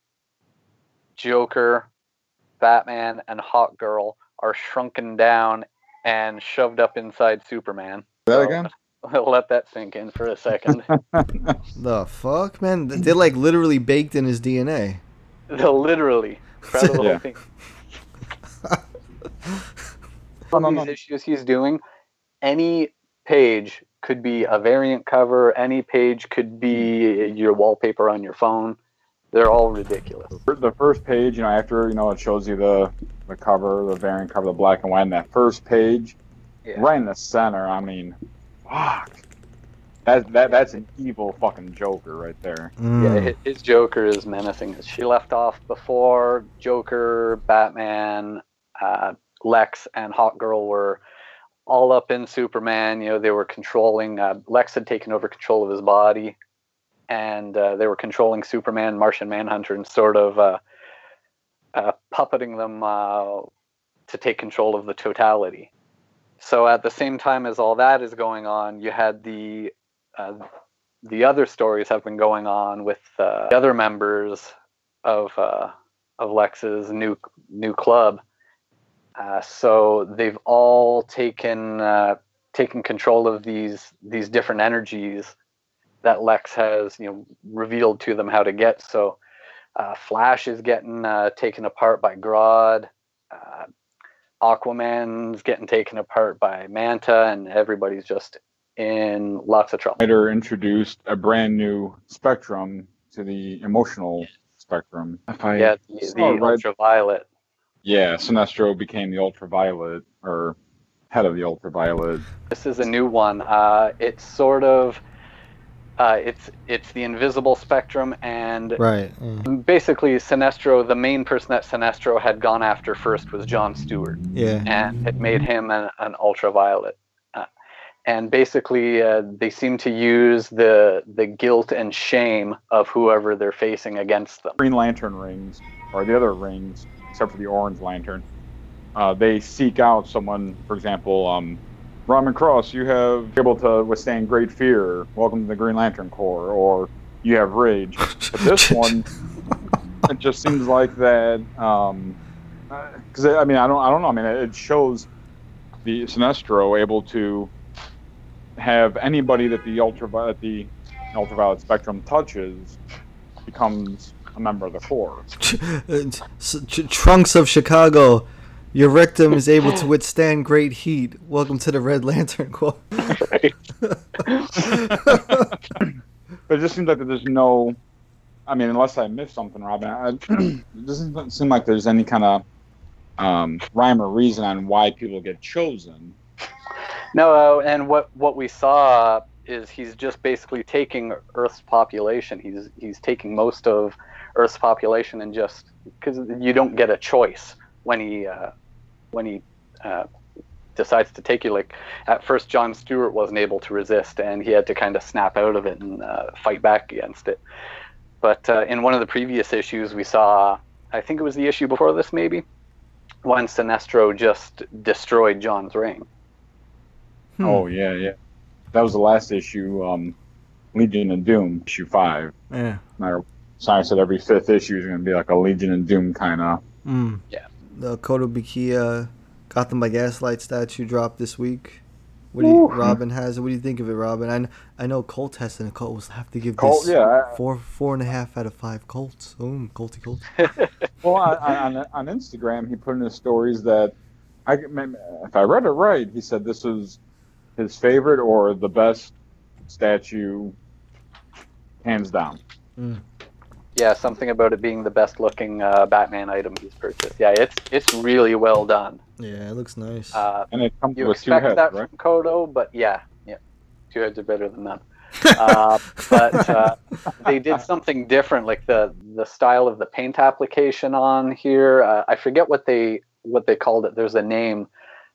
Joker, Batman, and Hawk Girl are shrunken down and shoved up inside Superman. Say that again? Let that sink in for a second. The fuck, man? They're like literally baked in his DNA. They'll literally. Proud of the Yeah. whole thing. Some of these issues he's doing, any page could be a variant cover, any page could be your wallpaper on your phone. They're all ridiculous. The first page, you know, after you know it shows you the the cover, the variant cover, the black and white, and that first page, Yeah. right in the center. I mean, fuck. That that that's an evil fucking Joker right there. Yeah, Mm. hi- his Joker is menacing. She left off before Joker, Batman, uh, Lex, and Hawk Girl were all up in Superman. You know, they were controlling. Uh, Lex had taken over control of his body, and uh, they were controlling Superman, Martian Manhunter, and sort of uh, uh, puppeting them uh, to take control of the totality. So at the same time as all that is going on, you had the uh, the other stories have been going on with uh, the other members of uh, of Lex's new new club. Uh, so they've all taken uh, taken control of these these different energies that Lex has you know revealed to them how to get. So uh, Flash is getting taken apart by Grodd. Aquaman's getting taken apart by Manta, and everybody's just in lots of trouble. Snyder introduced a brand new spectrum to the emotional spectrum. If I Yeah, the, saw the it right- ultraviolet. yeah, Sinestro became the ultraviolet or head of the ultraviolet. This is a new one. Uh, it's sort of uh, it's it's the invisible spectrum, and Right. mm. basically Sinestro. The main person that Sinestro had gone after first was John Stewart, Yeah. and it made him an, an ultraviolet. Uh, and basically, uh, they seem to use the the guilt and shame of whoever they're facing against them. Green Lantern rings, or the other rings, except for the Orange Lantern, uh, they seek out someone. For example, um, Ramen Cross, you have able to withstand great fear. Welcome to the Green Lantern Corps, or you have rage. But this one, it just seems like that. Um, because I mean, I don't, I don't know. I mean, it shows the Sinestro able to have anybody that the ultraviolet the ultraviolet spectrum touches becomes a member of the Corps. Trunks of Chicago, your rectum is able to withstand great heat. Welcome to the Red Lantern Corps. But it just seems like there's no. I mean, unless I missed something, Robin, I, it doesn't seem like there's any kind of um, rhyme or reason on why people get chosen. No, uh, and what what we saw is he's just basically taking Earth's population. He's he's taking most of Earth's population and just because you don't get a choice when he uh, when he uh, decides to take you. Like at first, John Stewart wasn't able to resist, and he had to kind of snap out of it and uh, fight back against it. But uh, in one of the previous issues, we saw I think it was the issue before this, maybe when Sinestro just destroyed John's ring. Hmm. Oh yeah, yeah. That was the last issue, um, Legion of Doom, issue five. Yeah. Matter. Snyder said every fifth issue is going to be like a Legion of Doom kind of. Mm. Yeah. The Koto Kotobukiya Gotham by Gaslight statue dropped this week. What do you, Robin has? it. What do you think of it, Robin? I, I know Colt has and Colt will have to give Colt, this yeah, I- four four and a half out of five Colts. Oh, Colty Colt. Well, on, on, on Instagram, he put in his stories that I, if I read it right, he said this was his favorite or the best statue, hands down. Mm. Yeah, something about it being the best looking uh, Batman item he's purchased. Yeah, it's it's really well done. Yeah, it looks nice. Uh, And it comes you with two expect heads, that right? from Koto, but yeah, yeah, two heads are better than none. uh, but uh, they did something different, like the the style of the paint application on here. Uh, I forget what they what they called it. There's a name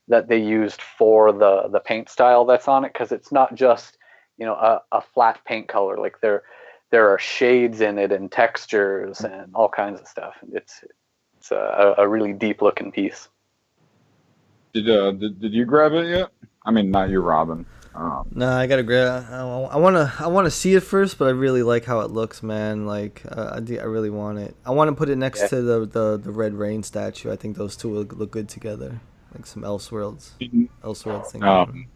that they used for the the paint style that's on it because it's not just you know a, a flat paint color. Like there there are shades in it and textures and all kinds of stuff. It's it's a, a really deep looking piece. Did, uh, did did you grab it yet? I mean, not you, Robin. Um, Nah, I gotta grab. I, I wanna, I wanna see it first, but I really like how it looks, man. Like, uh, I, do- I really want it. I want to put it next Yeah. to the, the the Red Rain statue. I think those two will look good together, like some Elseworlds, Elseworlds thing. um,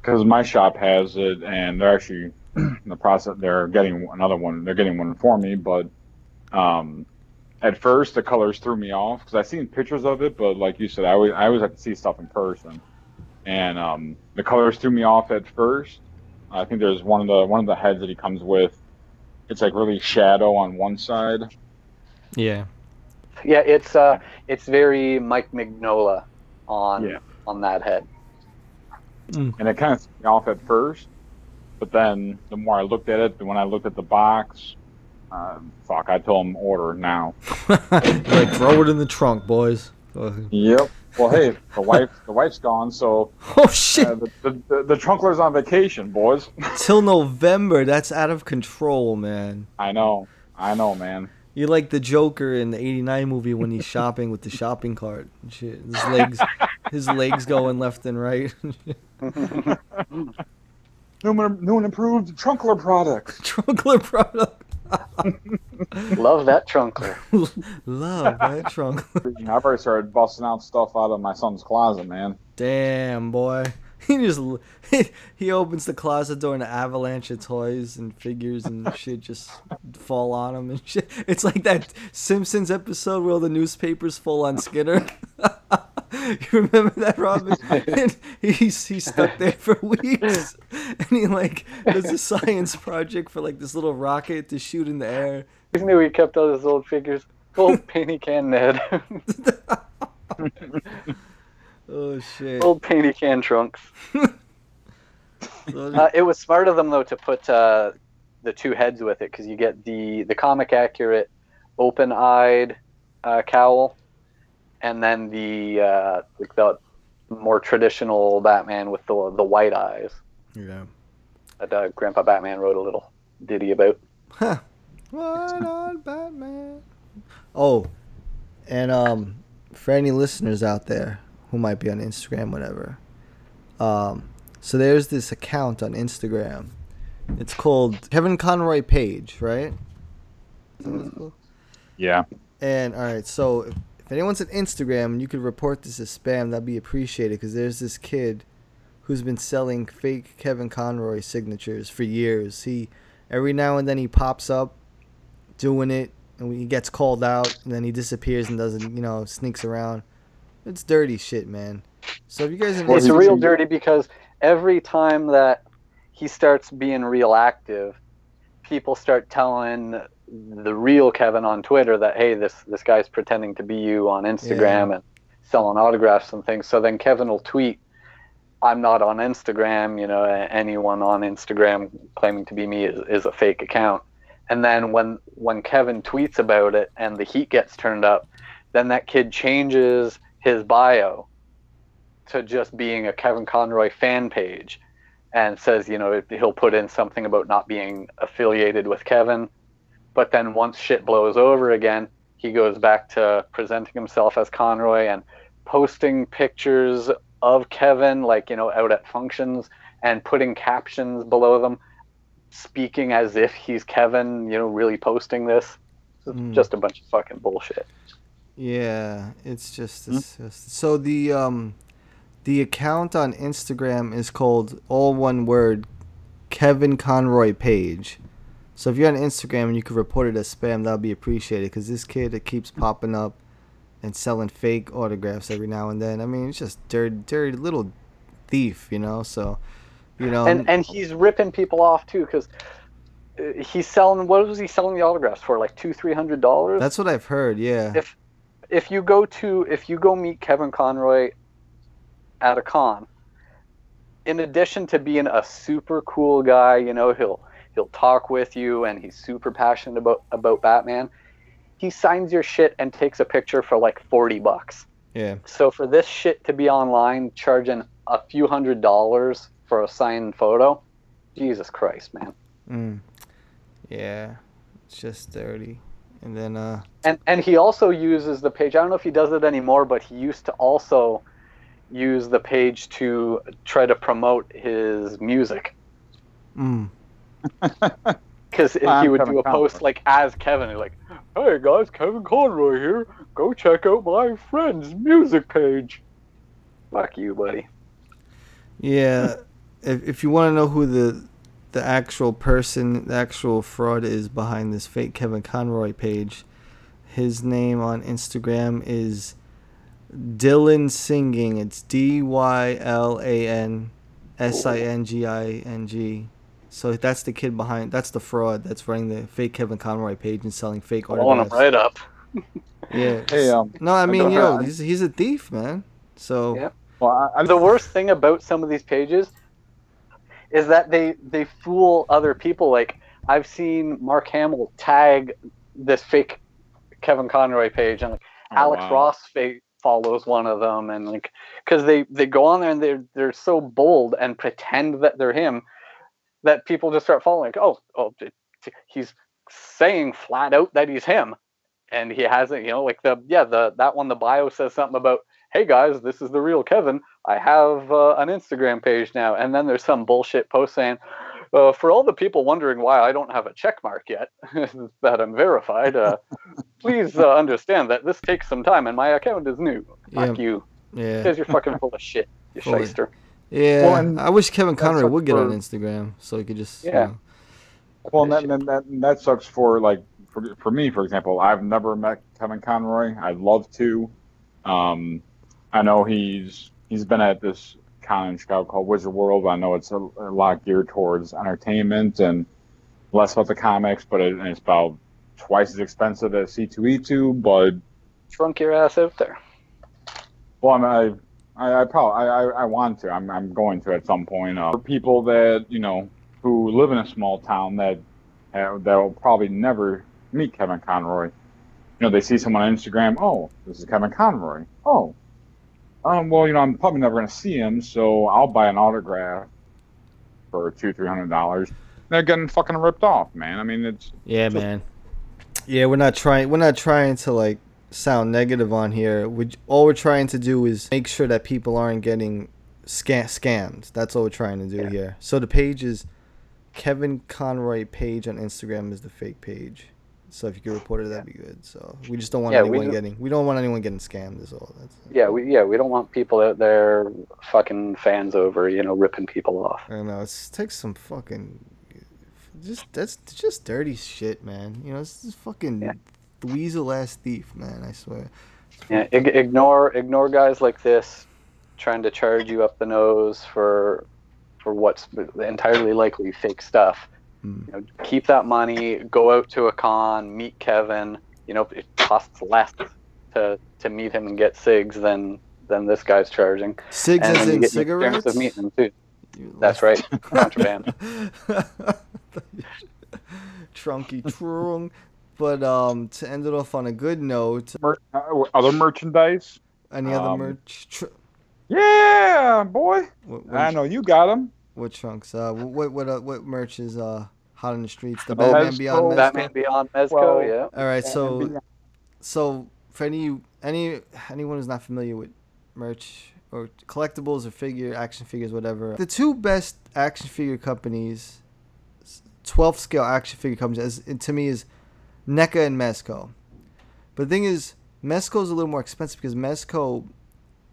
because my shop has it, and they're actually in the process. They're getting another one. They're getting one for me, but um, at first the colors threw me off because I've seen pictures of it, but like you said, I always I always have to see stuff in person, and um, the colors threw me off at first. I think there's one of the one of the heads that he comes with. It's like really shadow on one side. yeah. Yeah, it's uh, it's very Mike Mignola on Yeah. on that head. and it kind of threw me off at first, but then the more I looked at it, the when I looked at the box, uh, fuck, I told him order now. like throw it in the trunk, boys. Yep. Well, hey, the wife, the wife's gone, so Oh shit! uh, the, the, the the trunkler's on vacation, boys. Till November, that's out of control, man. I know, I know, man. You're like the Joker in the '89 movie when he's shopping with the shopping cart. Shit, his legs, his legs going left and right. New and, new and improved trunkler product. Trunkler product. Love that trunkler. Love that Trunkler. I've already started busting out stuff out of my son's closet, man. Damn, boy. He just he opens the closet door and an avalanche of toys and figures and shit just fall on him and shit. It's like that Simpsons episode where all the newspapers fall on Skinner. you remember that, Robin? And he's he's stuck there for weeks, and he like does a science project for like this little rocket to shoot in the air. He knew he kept all his old figures. Old painty can Ned. Oh shit! old painty can trunks. Uh, it was smart of them though to put uh, the two heads with it because you get the the comic accurate open-eyed uh, cowl, and then the uh, like the more traditional Batman with the the white eyes yeah. that uh, Grandpa Batman wrote a little ditty about. Huh. What on Batman? Oh, and um, for any listeners out there who might be on Instagram, whatever. Um, so there's this account on Instagram. It's called Kevin Conroy Page, right? Is that what it's called? Yeah. And all right, so if, anyone's on Instagram and you could report this as spam, that'd be appreciated because there's this kid who's been selling fake Kevin Conroy signatures for years. He every now and then he pops up doing it and he gets called out and then he disappears and doesn't, you know, sneaks around. It's dirty shit, man. So if you guys have It's real dirty because every time that he starts being real active, people start telling the real Kevin on Twitter that hey, this this guy's pretending to be you on Instagram and selling autographs and things. So then Kevin will tweet, "I'm not on Instagram." You know, anyone on Instagram claiming to be me is, is a fake account. And then when when Kevin tweets about it and the heat gets turned up, then that kid changes his bio to just being a Kevin Conroy fan page and says, you know, he'll put in something about not being affiliated with Kevin. But then once shit blows over again, he goes back to presenting himself as Conroy and posting pictures of Kevin, like, you know, out at functions and putting captions below them, speaking as if he's Kevin, you know, really posting this. Mm. just a bunch of fucking bullshit. Yeah, it's just, it's just so the um the account on Instagram is called all one word Kevin Conroy page. So if you're on Instagram and you could report it as spam, that'll be appreciated because this kid it keeps hmm. popping up and selling fake autographs every now and then. I mean, it's just dirty, dirty little thief, you know. So, you know, and and he's ripping people off too because uh, he's selling what was he selling the autographs for like two three hundred dollars that's what I've heard. Yeah. if if you go to if you go meet kevin conroy at a con in addition to being a super cool guy you know he'll he'll talk with you and he's super passionate about about batman he signs your shit and takes a picture for like 40 bucks yeah. so for this shit to be online charging a few hundred dollars for a signed photo jesus christ man Mm. Yeah. It's just dirty. And then uh and and he also uses the page. I don't know if he does it anymore, but he used to also use the page to try to promote his music mm. because he I'm would Kevin do a Conroy. post like as Kevin, he'd like, "Hey guys, Kevin Conroy here. Go check out my friend's music page." Fuck you, buddy. Yeah, if if you want to know who the the actual person, the actual fraud is behind this fake Kevin Conroy page, his name on Instagram is Dylan Singing. It's D Y L A N S I N G I N G. So that's the kid behind. That's the fraud that's running the fake Kevin Conroy page and selling fake autographs. Blowing him autographs. right up. Yeah. Hey, um, No, I mean, don't you know, know. he's he's a thief, man. So Yeah. well, I, I, the worst thing about some of these pages is that they they fool other people like i've seen mark hamill tag this fake kevin conroy page and like Oh, alex wow. ross fake follows one of them and like because they they go on there and they're they're so bold and pretend that they're him that people just start following like oh oh he's saying flat out that he's him. And he hasn't you know like the yeah the that one the bio says something about hey guys this is the real kevin. I have uh, an instagram page now. And then there's some bullshit post saying uh, for all the people wondering why i don't have a check mark yet that i'm verified uh, please uh, understand that this takes some time and my account is new. Fuck Yeah. you. Yeah. because you're fucking full of shit you shyster Yeah, Well, and I wish Kevin that Conroy would get on Instagram so he could just you Yeah. know- Well, and that, that, that, that sucks for like for, for me, for example. I've never met Kevin Conroy. I'd love to. Um, I know he's he's been at this con in Chicago called Wizard World. I know it's a, a lot geared towards entertainment and less about the comics, but it, and it's about twice as expensive as C2E2. But drunk your ass out there well, I'm, I I, I probably I, I, I want to. I'm I'm going to at some point. Uh, for people that you know who live in a small town that uh, that will probably never meet Kevin Conroy. You know, they see someone on Instagram. Oh, this is Kevin Conroy. Oh, um, well, you know, I'm probably never going to see him, so I'll buy an autograph for two, three hundred dollars. They're getting fucking ripped off, man. I mean, it's Yeah, man. Yeah, we're not trying. We're not trying to like sound negative on here. We all we're trying to do is make sure that people aren't getting scam scammed. That's all we're trying to do Yeah. here. So the page is Kevin Conroy page on Instagram is the fake page. So if you could report it, that'd be good. So we just don't want Yeah, we anyone do- getting. We don't want anyone getting scammed. Is all. That's. Yeah, we yeah we don't want people out there fucking fans over, you know, ripping people off. I don't know. It's, it takes some fucking. Just that's just dirty shit, man. You know, it's just fucking weasel ass thief, man. I swear. Yeah, ig- ignore ignore guys like this trying to charge you up the nose for for what's entirely likely fake stuff. Hmm. You know, keep that money, go out to a con, meet Kevin. You know, it costs less to to meet him and get cigs than than this guy's charging. Cigs and as you in get the experience cigarettes? of meeting him too. That's right, contraband. Trunky trunk. But um, to end it off on a good note, Mer- uh, other merchandise. any other Um, merch? Tr- Yeah, boy. what, I know you got them. What trunks? Uh, wh- what what uh, what merch is uh hot in the streets? The Batman Mezco. Beyond Mezco? Batman Beyond Mezco, Well, yeah. All right, so so for any any anyone who's not familiar with merch or collectibles or figure action figures, whatever, the two best action figure companies, twelve scale action figure companies, as, to me is NECA and Mezco. But the thing is, Mezco is a little more expensive because Mezco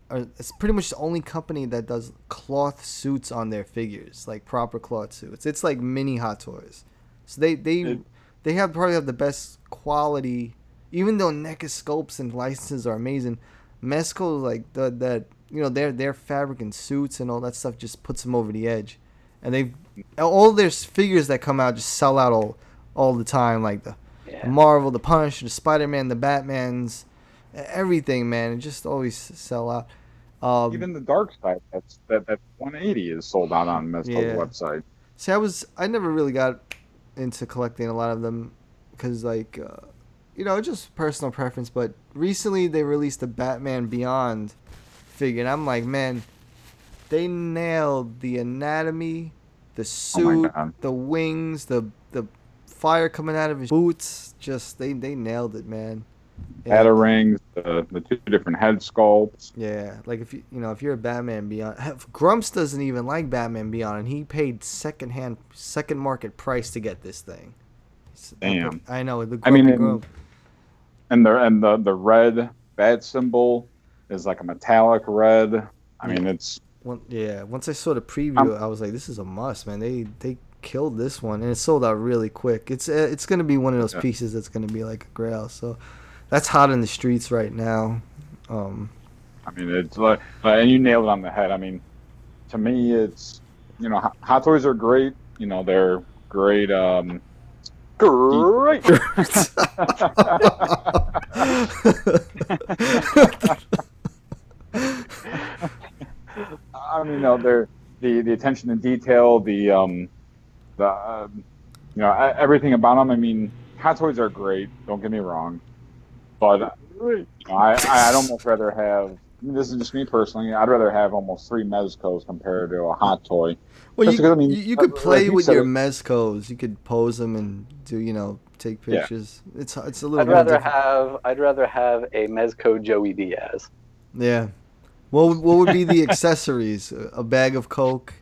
are it's pretty much the only company that does cloth suits on their figures, like proper cloth suits. It's like mini Hot Toys. So they they they have probably have the best quality. Even though NECA sculpts and licenses are amazing, Mezco like the that you know their their fabric and suits and all that stuff just puts them over the edge, and they all their figures that come out just sell out all all the time like the Yeah. Marvel, the Punisher, the Spider Man, the Batman's, everything man, it just always sell out. Um, Even the dark side, that's that that 180 is sold out on Mezco's Yeah. website. See, I was I never really got into collecting a lot of them because like uh, you know just personal preference. But recently they released the Batman Beyond figure, and I'm like, man, they nailed the anatomy, the Oh suit, God. the wings, the the fire coming out of his boots. Just they they nailed it, man. Yeah. Batarangs, the uh, the two different head sculpts. Yeah, like if you you know if you're a Batman Beyond, Grumps doesn't even like Batman Beyond, and he paid second hand, second market price to get this thing. Damn. I know the. I mean, and- grump. and the and the the red bat symbol is like a metallic red. I mean, it's yeah, once I saw the preview, I was like, this is a must, man. They they killed this one, and it sold out really quick. It's uh, it's gonna be one of those Yeah. pieces that's gonna be like a grail. So that's hot in the streets right now. Um, I mean, it's like, like- and you nailed it on the head. I mean, to me, it's you know, Hot- Hot Toys are great. You know, they're great. Um, Great. I mean, no, they're the the attention to detail, the um, the um, you know, everything about them. I mean, Hot Toys are great. Don't get me wrong, but uh, you know, I I'd almost rather have. I mean, this is just me personally. I'd rather have almost three Mezcos compared to a Hot Toy. well, Just you, because, I mean, you, you uh, could like play you with said your it- mezcos. You could pose them and do you know take Yeah. pictures. It's it's a little. I'd more rather different. have I'd rather have a Mezco Joey Diaz. Yeah. What would- what would be the accessories? A a bag of coke.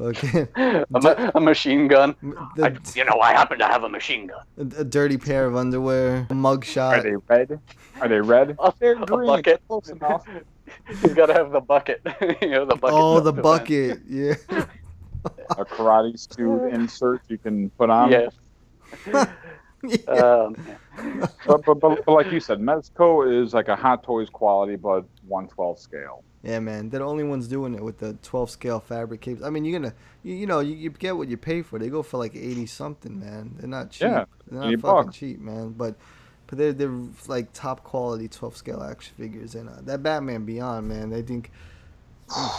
Okay. A, ma- a machine gun. The- I, you know, I happen to have a machine gun. a, a dirty pair of underwear. A mug Are they red? Are they red? A, They're a green. bucket. Close enough. He's got to have the bucket. you know, the bucket. Oh, the to- bucket. Yeah. A karate suit insert you can put on. Yes. Um, But, but, but, but like you said, Mezco is like a Hot Toys quality, but 112 scale. Yeah, man. They're the only ones doing it with the 12 scale fabric capes. I mean, you're gonna, you, you know, you, you get what you pay for. They go for like 80 something, man. They're not cheap. Yeah, they're not fucking bucks. cheap, man. But, but they're they're like top quality 12 scale action figures. And uh, that Batman Beyond, man. They think,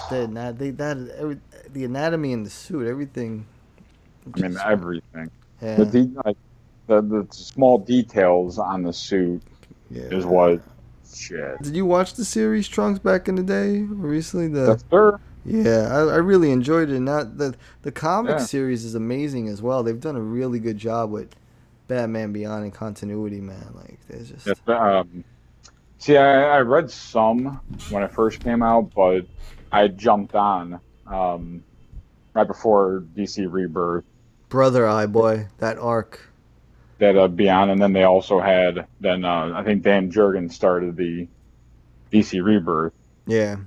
they they that every, the anatomy in the suit, everything. I mean, everything. yeah, The, de- like, the the small details on the suit yeah. is what shit. Did you watch the series Trunks back in the day? Or recently, the That's their Yeah, I, I really enjoyed it. Not the the comic Yeah. series is amazing as well. They've done a really good job with Batman Beyond and continuity, man. Like there's just Yes, um, see, I, I read some when it first came out, but I jumped on um, right before DC Rebirth. Brother Eye Boy, that arc. That uh, Beyond, and then they also had then uh, I think Dan Jurgen started the DC Rebirth. Yeah,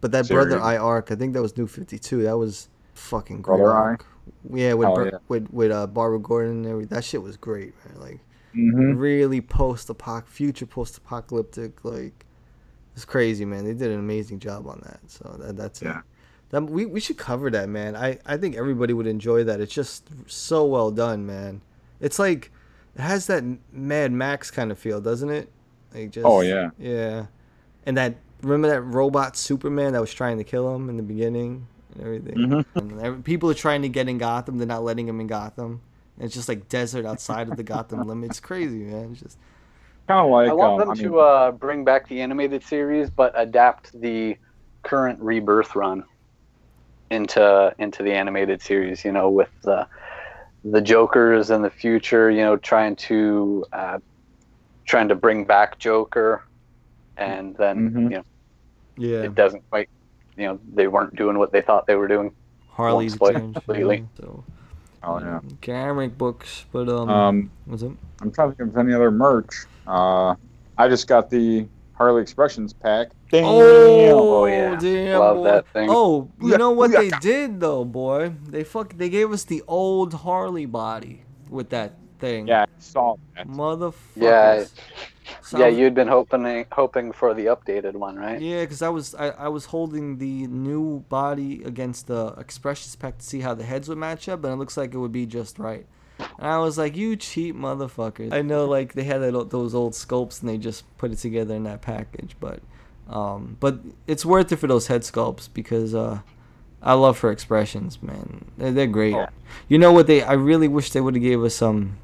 but that Series. Brother Eye arc, I think that was New Fifty Two. That was fucking great. Brother arc. Yeah, with yeah. with with uh, Barbara Gordon and everything. That shit was great, man. Like Mhm. really post apoc future post apocalyptic. Like it's crazy, man. They did an amazing job on that. So that that's Yeah. That, we we should cover that, man. I I think everybody would enjoy that. It's just so well done, man. It's like it has that Mad Max kind of feel, doesn't it? Like just Oh, yeah. yeah. And that remember that robot Superman that was trying to kill him in the beginning and everything. Mhm. And people are trying to get in Gotham. They're not letting him in Gotham. And it's just like desert outside of the Gotham limit. It's crazy, man. It's just Kind of like I want um, them I to uh, bring back the animated series, but adapt the current Rebirth run into into the animated series. You know, with the the Jokers in the future. You know, trying to uh, trying to bring back Joker, and then Mhm. you know yeah. it doesn't quite. You know, they weren't doing what they thought they were doing. Harley's spoil change, completely. yeah, So oh yeah. comic books, but um, Um, what's it? I'm trying to think of any other merch. Uh, I just got the Harley Expressions pack. Damn. Oh, yeah. damn, Love boy. that thing. Oh, you Yeah, know what they did though, boy? They fuck. They gave us the old Harley body with that thing. Yeah, I saw that. Motherfuckers. Yeah, So yeah, was- you'd been hoping hoping for the updated one, right? Yeah, because I was I, I was holding the new body against the expressions pack to see how the heads would match up, and it looks like it would be just right. And I was like, "You cheap motherfuckers!" I know, like they had that, those old sculpts, and they just put it together in that package, but um, but it's worth it for those head sculpts because uh, I love her expressions, man. They're, they're great. Oh. You know what? They I really wish they would have gave us some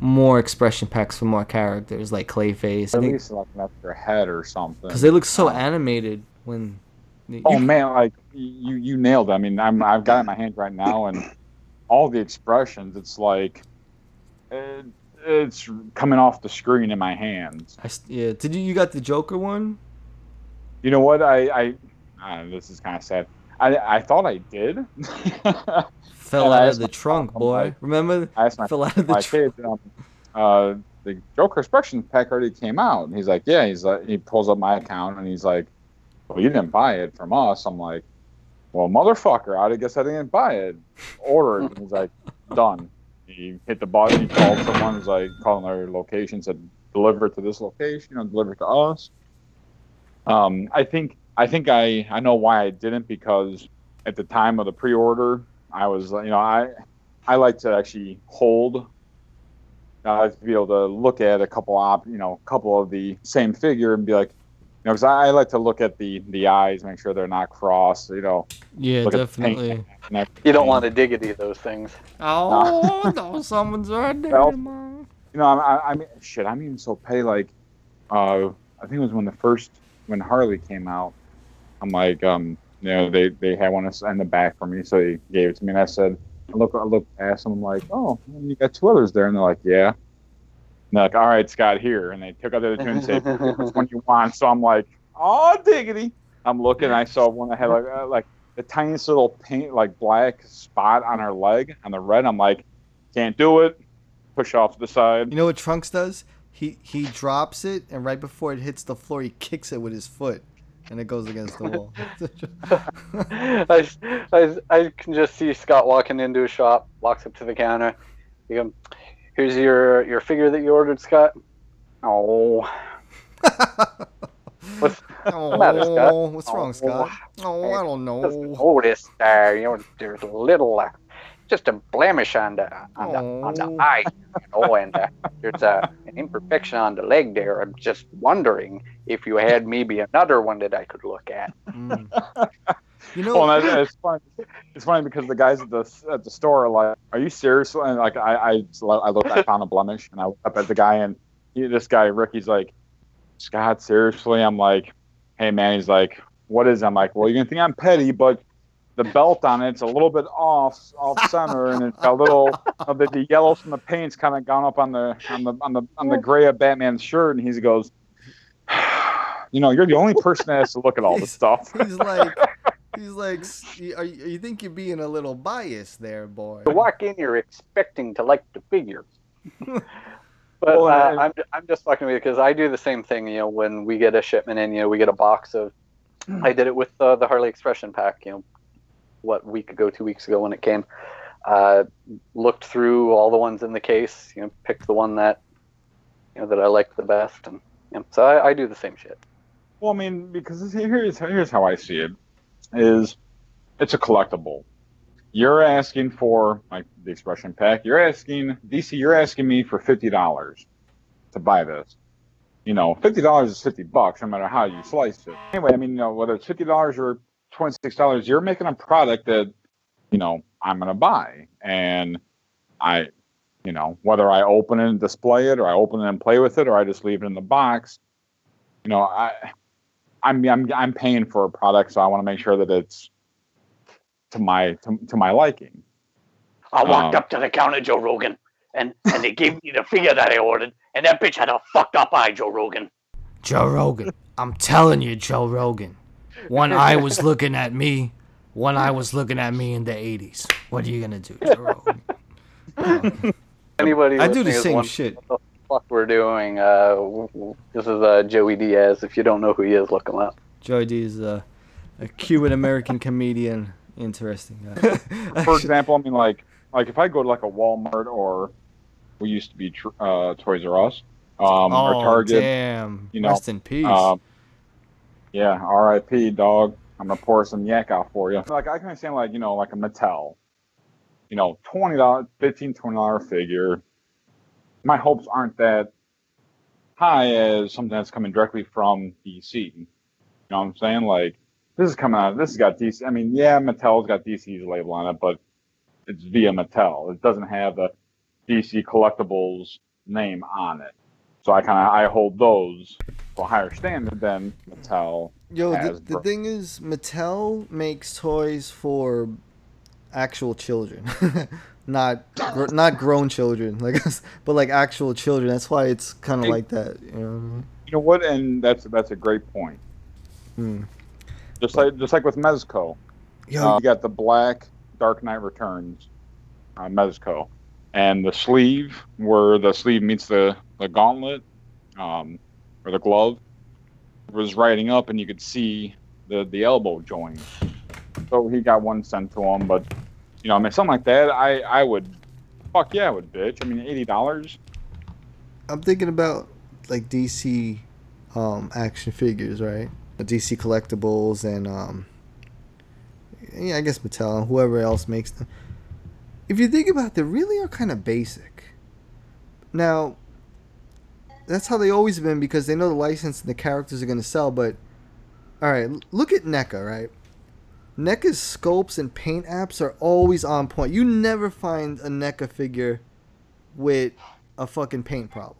more expression packs for more characters like Clayface. I At think least like an extra head or something. because they look so animated when. Oh you- man, like you you nailed it. I mean, I'm I've got it in my hand right now, and all the expressions. It's like it, it's coming off the screen in my hands. I yeah, did you you got the Joker one? You know what? I I uh, this is kind of sad. I I thought I did. Fell out of the trunk, boy. like- Remember? I asked my Fell out of the trunk. kid, um, uh, the Joker expression pack already came out, and he's like, yeah. He's like, he pulls up my account, and he's like, well, you didn't buy it from us. I'm like, well, motherfucker, I guess I didn't buy it. Order it. And he's like, done. He hit the button. He called someone. He's like, calling their location, said, deliver it to this location. Know, deliver it to us. Um, I think I think I I know why I didn't because at the time of the pre-order, I was you know I I like to actually hold. I like to be able to look at a couple op, you know, a couple of the same figure and be like, you know, because I, I like to look at the the eyes, make sure they're not crossed, you know. Yeah, look at the paint definitely. You don't want to diggity those things. Oh no, someone's right there. Well, man. You know, I, I, I mean, shit, I'm even so petty. Like, uh, I think it was when the first when Harley came out. I'm like, um, you know, they they had one in the back for me, so they gave it to me, and I said, I look, I look past them, I'm like, oh, you got two others there, and they're like, yeah. And they're like, all right, Scott, here, and they took out the other two and said, which one you want? So I'm like, oh, diggity. I'm looking, I saw one that had like, uh, like the tiniest little paint, like black spot on her leg on the red. I'm like, can't do it. Push off to the side. You know what Trunks does? He he drops it, and right before it hits the floor, he kicks it with his foot, and it goes against the wall. I, I, I can just see Scott walking into a shop, walks up to the counter. You go, here's your your figure that you ordered, Scott. Oh, what's the matter, Scott? Oh, what's wrong, Scott? Oh, I don't Just know. noticed uh, you know, there's a little, uh, just a blemish on the on the on the Oh. eye, you know, and uh, there's uh, an imperfection on the leg there. I'm just wondering if you had maybe another one that I could look at. Mm. You know, Well, it's funny. It's funny because the guys at the at the store are like, "Are you serious?" And like, I I, I looked, I found a blemish, and I went up at the guy, and he, this guy Ricky's like, "Scott, seriously?" I'm like, "Hey man," he's like, "What is?" it?" I'm like, "Well, you're gonna think I'm petty, but the belt on it's a little bit off off center, and it's got a little of the, the yellow from the paint's kind of gone up on the on the on the on the gray of Batman's shirt." And he goes. You know, you're the only person that has to look at all this stuff. he's like, he's like, "S- you- are you, you think you're being a little biased there, boy? You walk in, you're expecting to like the figure. But Well, uh, I'm I'm just fucking with you because I do the same thing. You know, when we get a shipment in, you know, we get a box of. I did it with uh, the Harley Expression pack. You know, what week ago, two weeks ago when it came. Uh, looked through all the ones in the case. You know, picked the one that, you know, that I liked the best, and you know, so I, I do the same shit. Well, I mean, because here's here's how I see it: is it's a collectible. You're asking for like the expression pack. You're asking DC. You're asking me for fifty dollars to buy this. You know, fifty dollars is fifty bucks, no matter how you slice it. Anyway, I mean, you know, whether it's fifty dollars or twenty six dollars, you're making a product that, you know, I'm gonna buy, and I, you know, whether I open it and display it, or I open it and play with it, or I just leave it in the box, you know, I. I'm I'm I'm paying for a product, so I want to make sure that it's to my to, to my liking. I walked Um, up to the counter, Joe Rogan, and, and they gave me the figure that I ordered, and that bitch had a fucked up eye, Joe Rogan. Joe Rogan. I'm telling you, Joe Rogan. One eye was looking at me, one eye was looking at me in the 80s. What are you gonna do, Joe Rogan? Anybody I do the same wondering shit. What the fuck we're doing? Uh, w- w- this is uh, Joey Diaz. If you don't know who he is, look him up. Joey Diaz, is a, a Cuban American comedian. Interesting guy. For example, I mean, like like if I go to like a Walmart or we used to be tr- uh, Toys R Us um, or oh, Target. damn. You know, Rest in peace. Um, yeah, R.I.P. Dog. I'm gonna pour some yak out for you. Like I can understand, like you know, like a Mattel. You know, twenty dollar, fifteen, twenty dollar figure. My hopes aren't that high as something that's coming directly from DC. You know what I'm saying? Like this is coming out. This has got DC. I mean, yeah, Mattel's got DC's label on it, but it's via Mattel. It doesn't have the DC Collectibles name on it. So I kind of I hold those to a higher standard than Mattel. Yo, the, the thing is, Mattel makes toys for actual children, not gr- not grown children, like, but like actual children. That's why it's kind of like that. You know what You know what? And that's that's a great point. Hmm. Just like just like with Mezco, Yo, uh, you got the black Dark Knight Returns uh, Mezco, and the sleeve where the sleeve meets the the gauntlet um, or the glove was writing up, and you could see the the elbow joint. So he got one sent to him, but you know, I mean, something like that, I I would, fuck yeah, I would bitch. I mean, eighty dollars. I'm thinking about like DC um, action figures, right? The DC collectibles and um, yeah, I guess Mattel and whoever else makes them. If you think about it, they really are kind of basic. Now, that's how they always been because they know the license and the characters are going to sell. But all right, look at NECA, right? NECA's sculpts and paint apps are always on point. You never find a NECA figure with a fucking paint problem.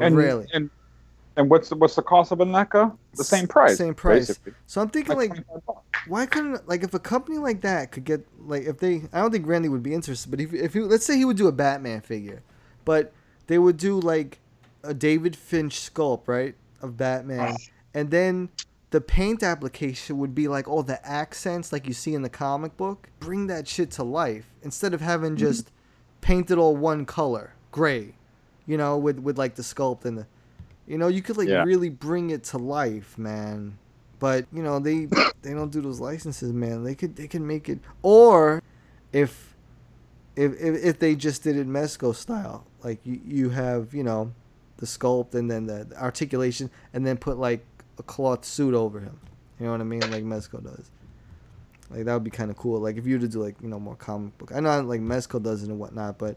And really. and and what's the, what's the cost of a NECA? The same price. Same price. basically. So I'm thinking Like like, why couldn't like if a company like that could get like if they I don't think Randy would be interested, but if if he, let's say he would do a Batman figure, but they would do like a David Finch sculpt right of Batman, uh-huh. and then the paint application would be like all the accents like you see in the comic book. Bring that shit to life instead of having mm-hmm. just painted all one color, gray, you know, with with like the sculpt and the, you know, you could like Yeah. really bring it to life, man. But you know they they don't do those licenses, man. They could they can make it or if if if, if they just did it Mezco style, like you you have you know the sculpt and then the, the articulation and then put like a cloth suit over him. You know what I mean? Like Mezco does. Like that would be kind of cool. Like if you were to do like you know more comic book. I know like Mezco does it and whatnot, but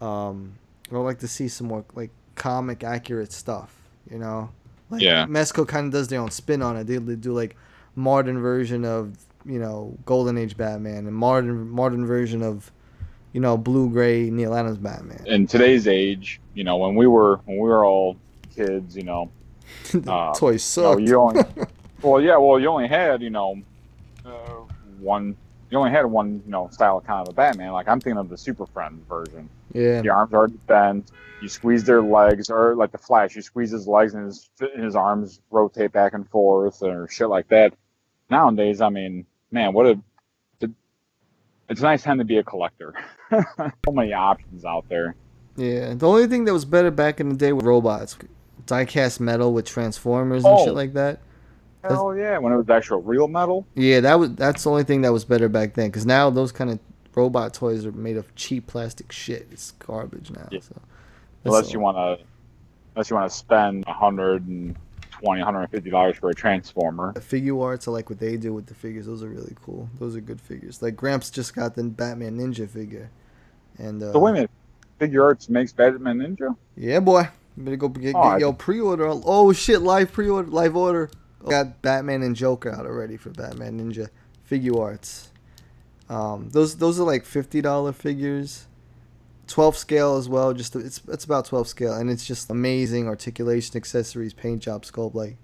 um, I would like to see some more like comic accurate stuff. You know, like Yeah. Mezco kind of does their own spin on it. They, they do like modern version of you know Golden Age Batman and modern modern version of you know blue gray Neal Adams Batman. in today's age, you know, when we were when we were all kids, you know, uh, Toys you, know, you only, well, yeah, well, you only had, you know, uh, one, you only had one, you know, style kind of a Batman. Like I'm thinking of the Super Friends version. yeah. The arms are bent. You squeeze their legs, or like the Flash, you squeeze his legs and his and his arms rotate back and forth, or shit like that. Nowadays, I mean, man, what a it's a nice time to be a collector. so many options out there. Yeah, the only thing that was better back in the day were robots, die-cast metal with transformers and Oh. shit like that. Hell yeah, when it was actual real metal. Yeah, that was that's the only thing that was better back then. Because now those kind of robot toys are made of cheap plastic shit. It's garbage now. So Unless you want to, unless you want to spend a hundred and twenty, hundred and fifty dollars for a transformer. The Figuarts are like what they do with the figures. Those are really cool. Those are good figures. Like Gramps just got the Batman Ninja figure, and uh, So wait a minute, Figuarts makes Batman Ninja. Yeah, boy. Better go get, Oh, get your pre-order. Oh shit, live pre-order, live order. Got Batman and Joker out already for Batman Ninja Figuarts. Um, those those are like fifty dollar figures, twelve scale as well. Just it's it's about twelve scale, and it's just amazing articulation, accessories, paint job, sculpt. Like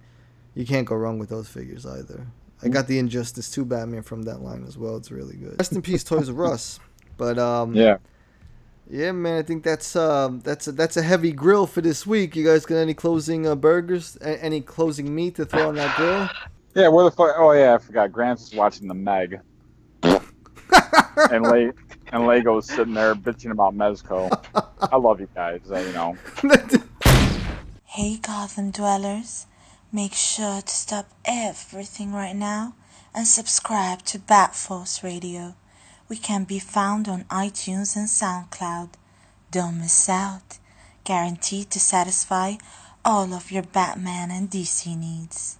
you can't go wrong with those figures either. I got the Injustice two Batman from that line as well. It's really good. Rest in peace, Toys R Us. But um, Yeah. Yeah, man, I think that's um that's a, that's a heavy grill for this week. You guys got any closing uh, burgers? A- any closing meat to throw on that grill? Yeah, where the fuck? Oh yeah, I forgot. Gramps is watching the Meg. and Le- and Lego's sitting there bitching about Mezco. I love you guys. uh, you know. Hey Gotham dwellers, make sure to stop everything right now and subscribe to Batforce Radio. We can be found on iTunes and SoundCloud. Don't miss out. Guaranteed to satisfy all of your Batman and DC needs.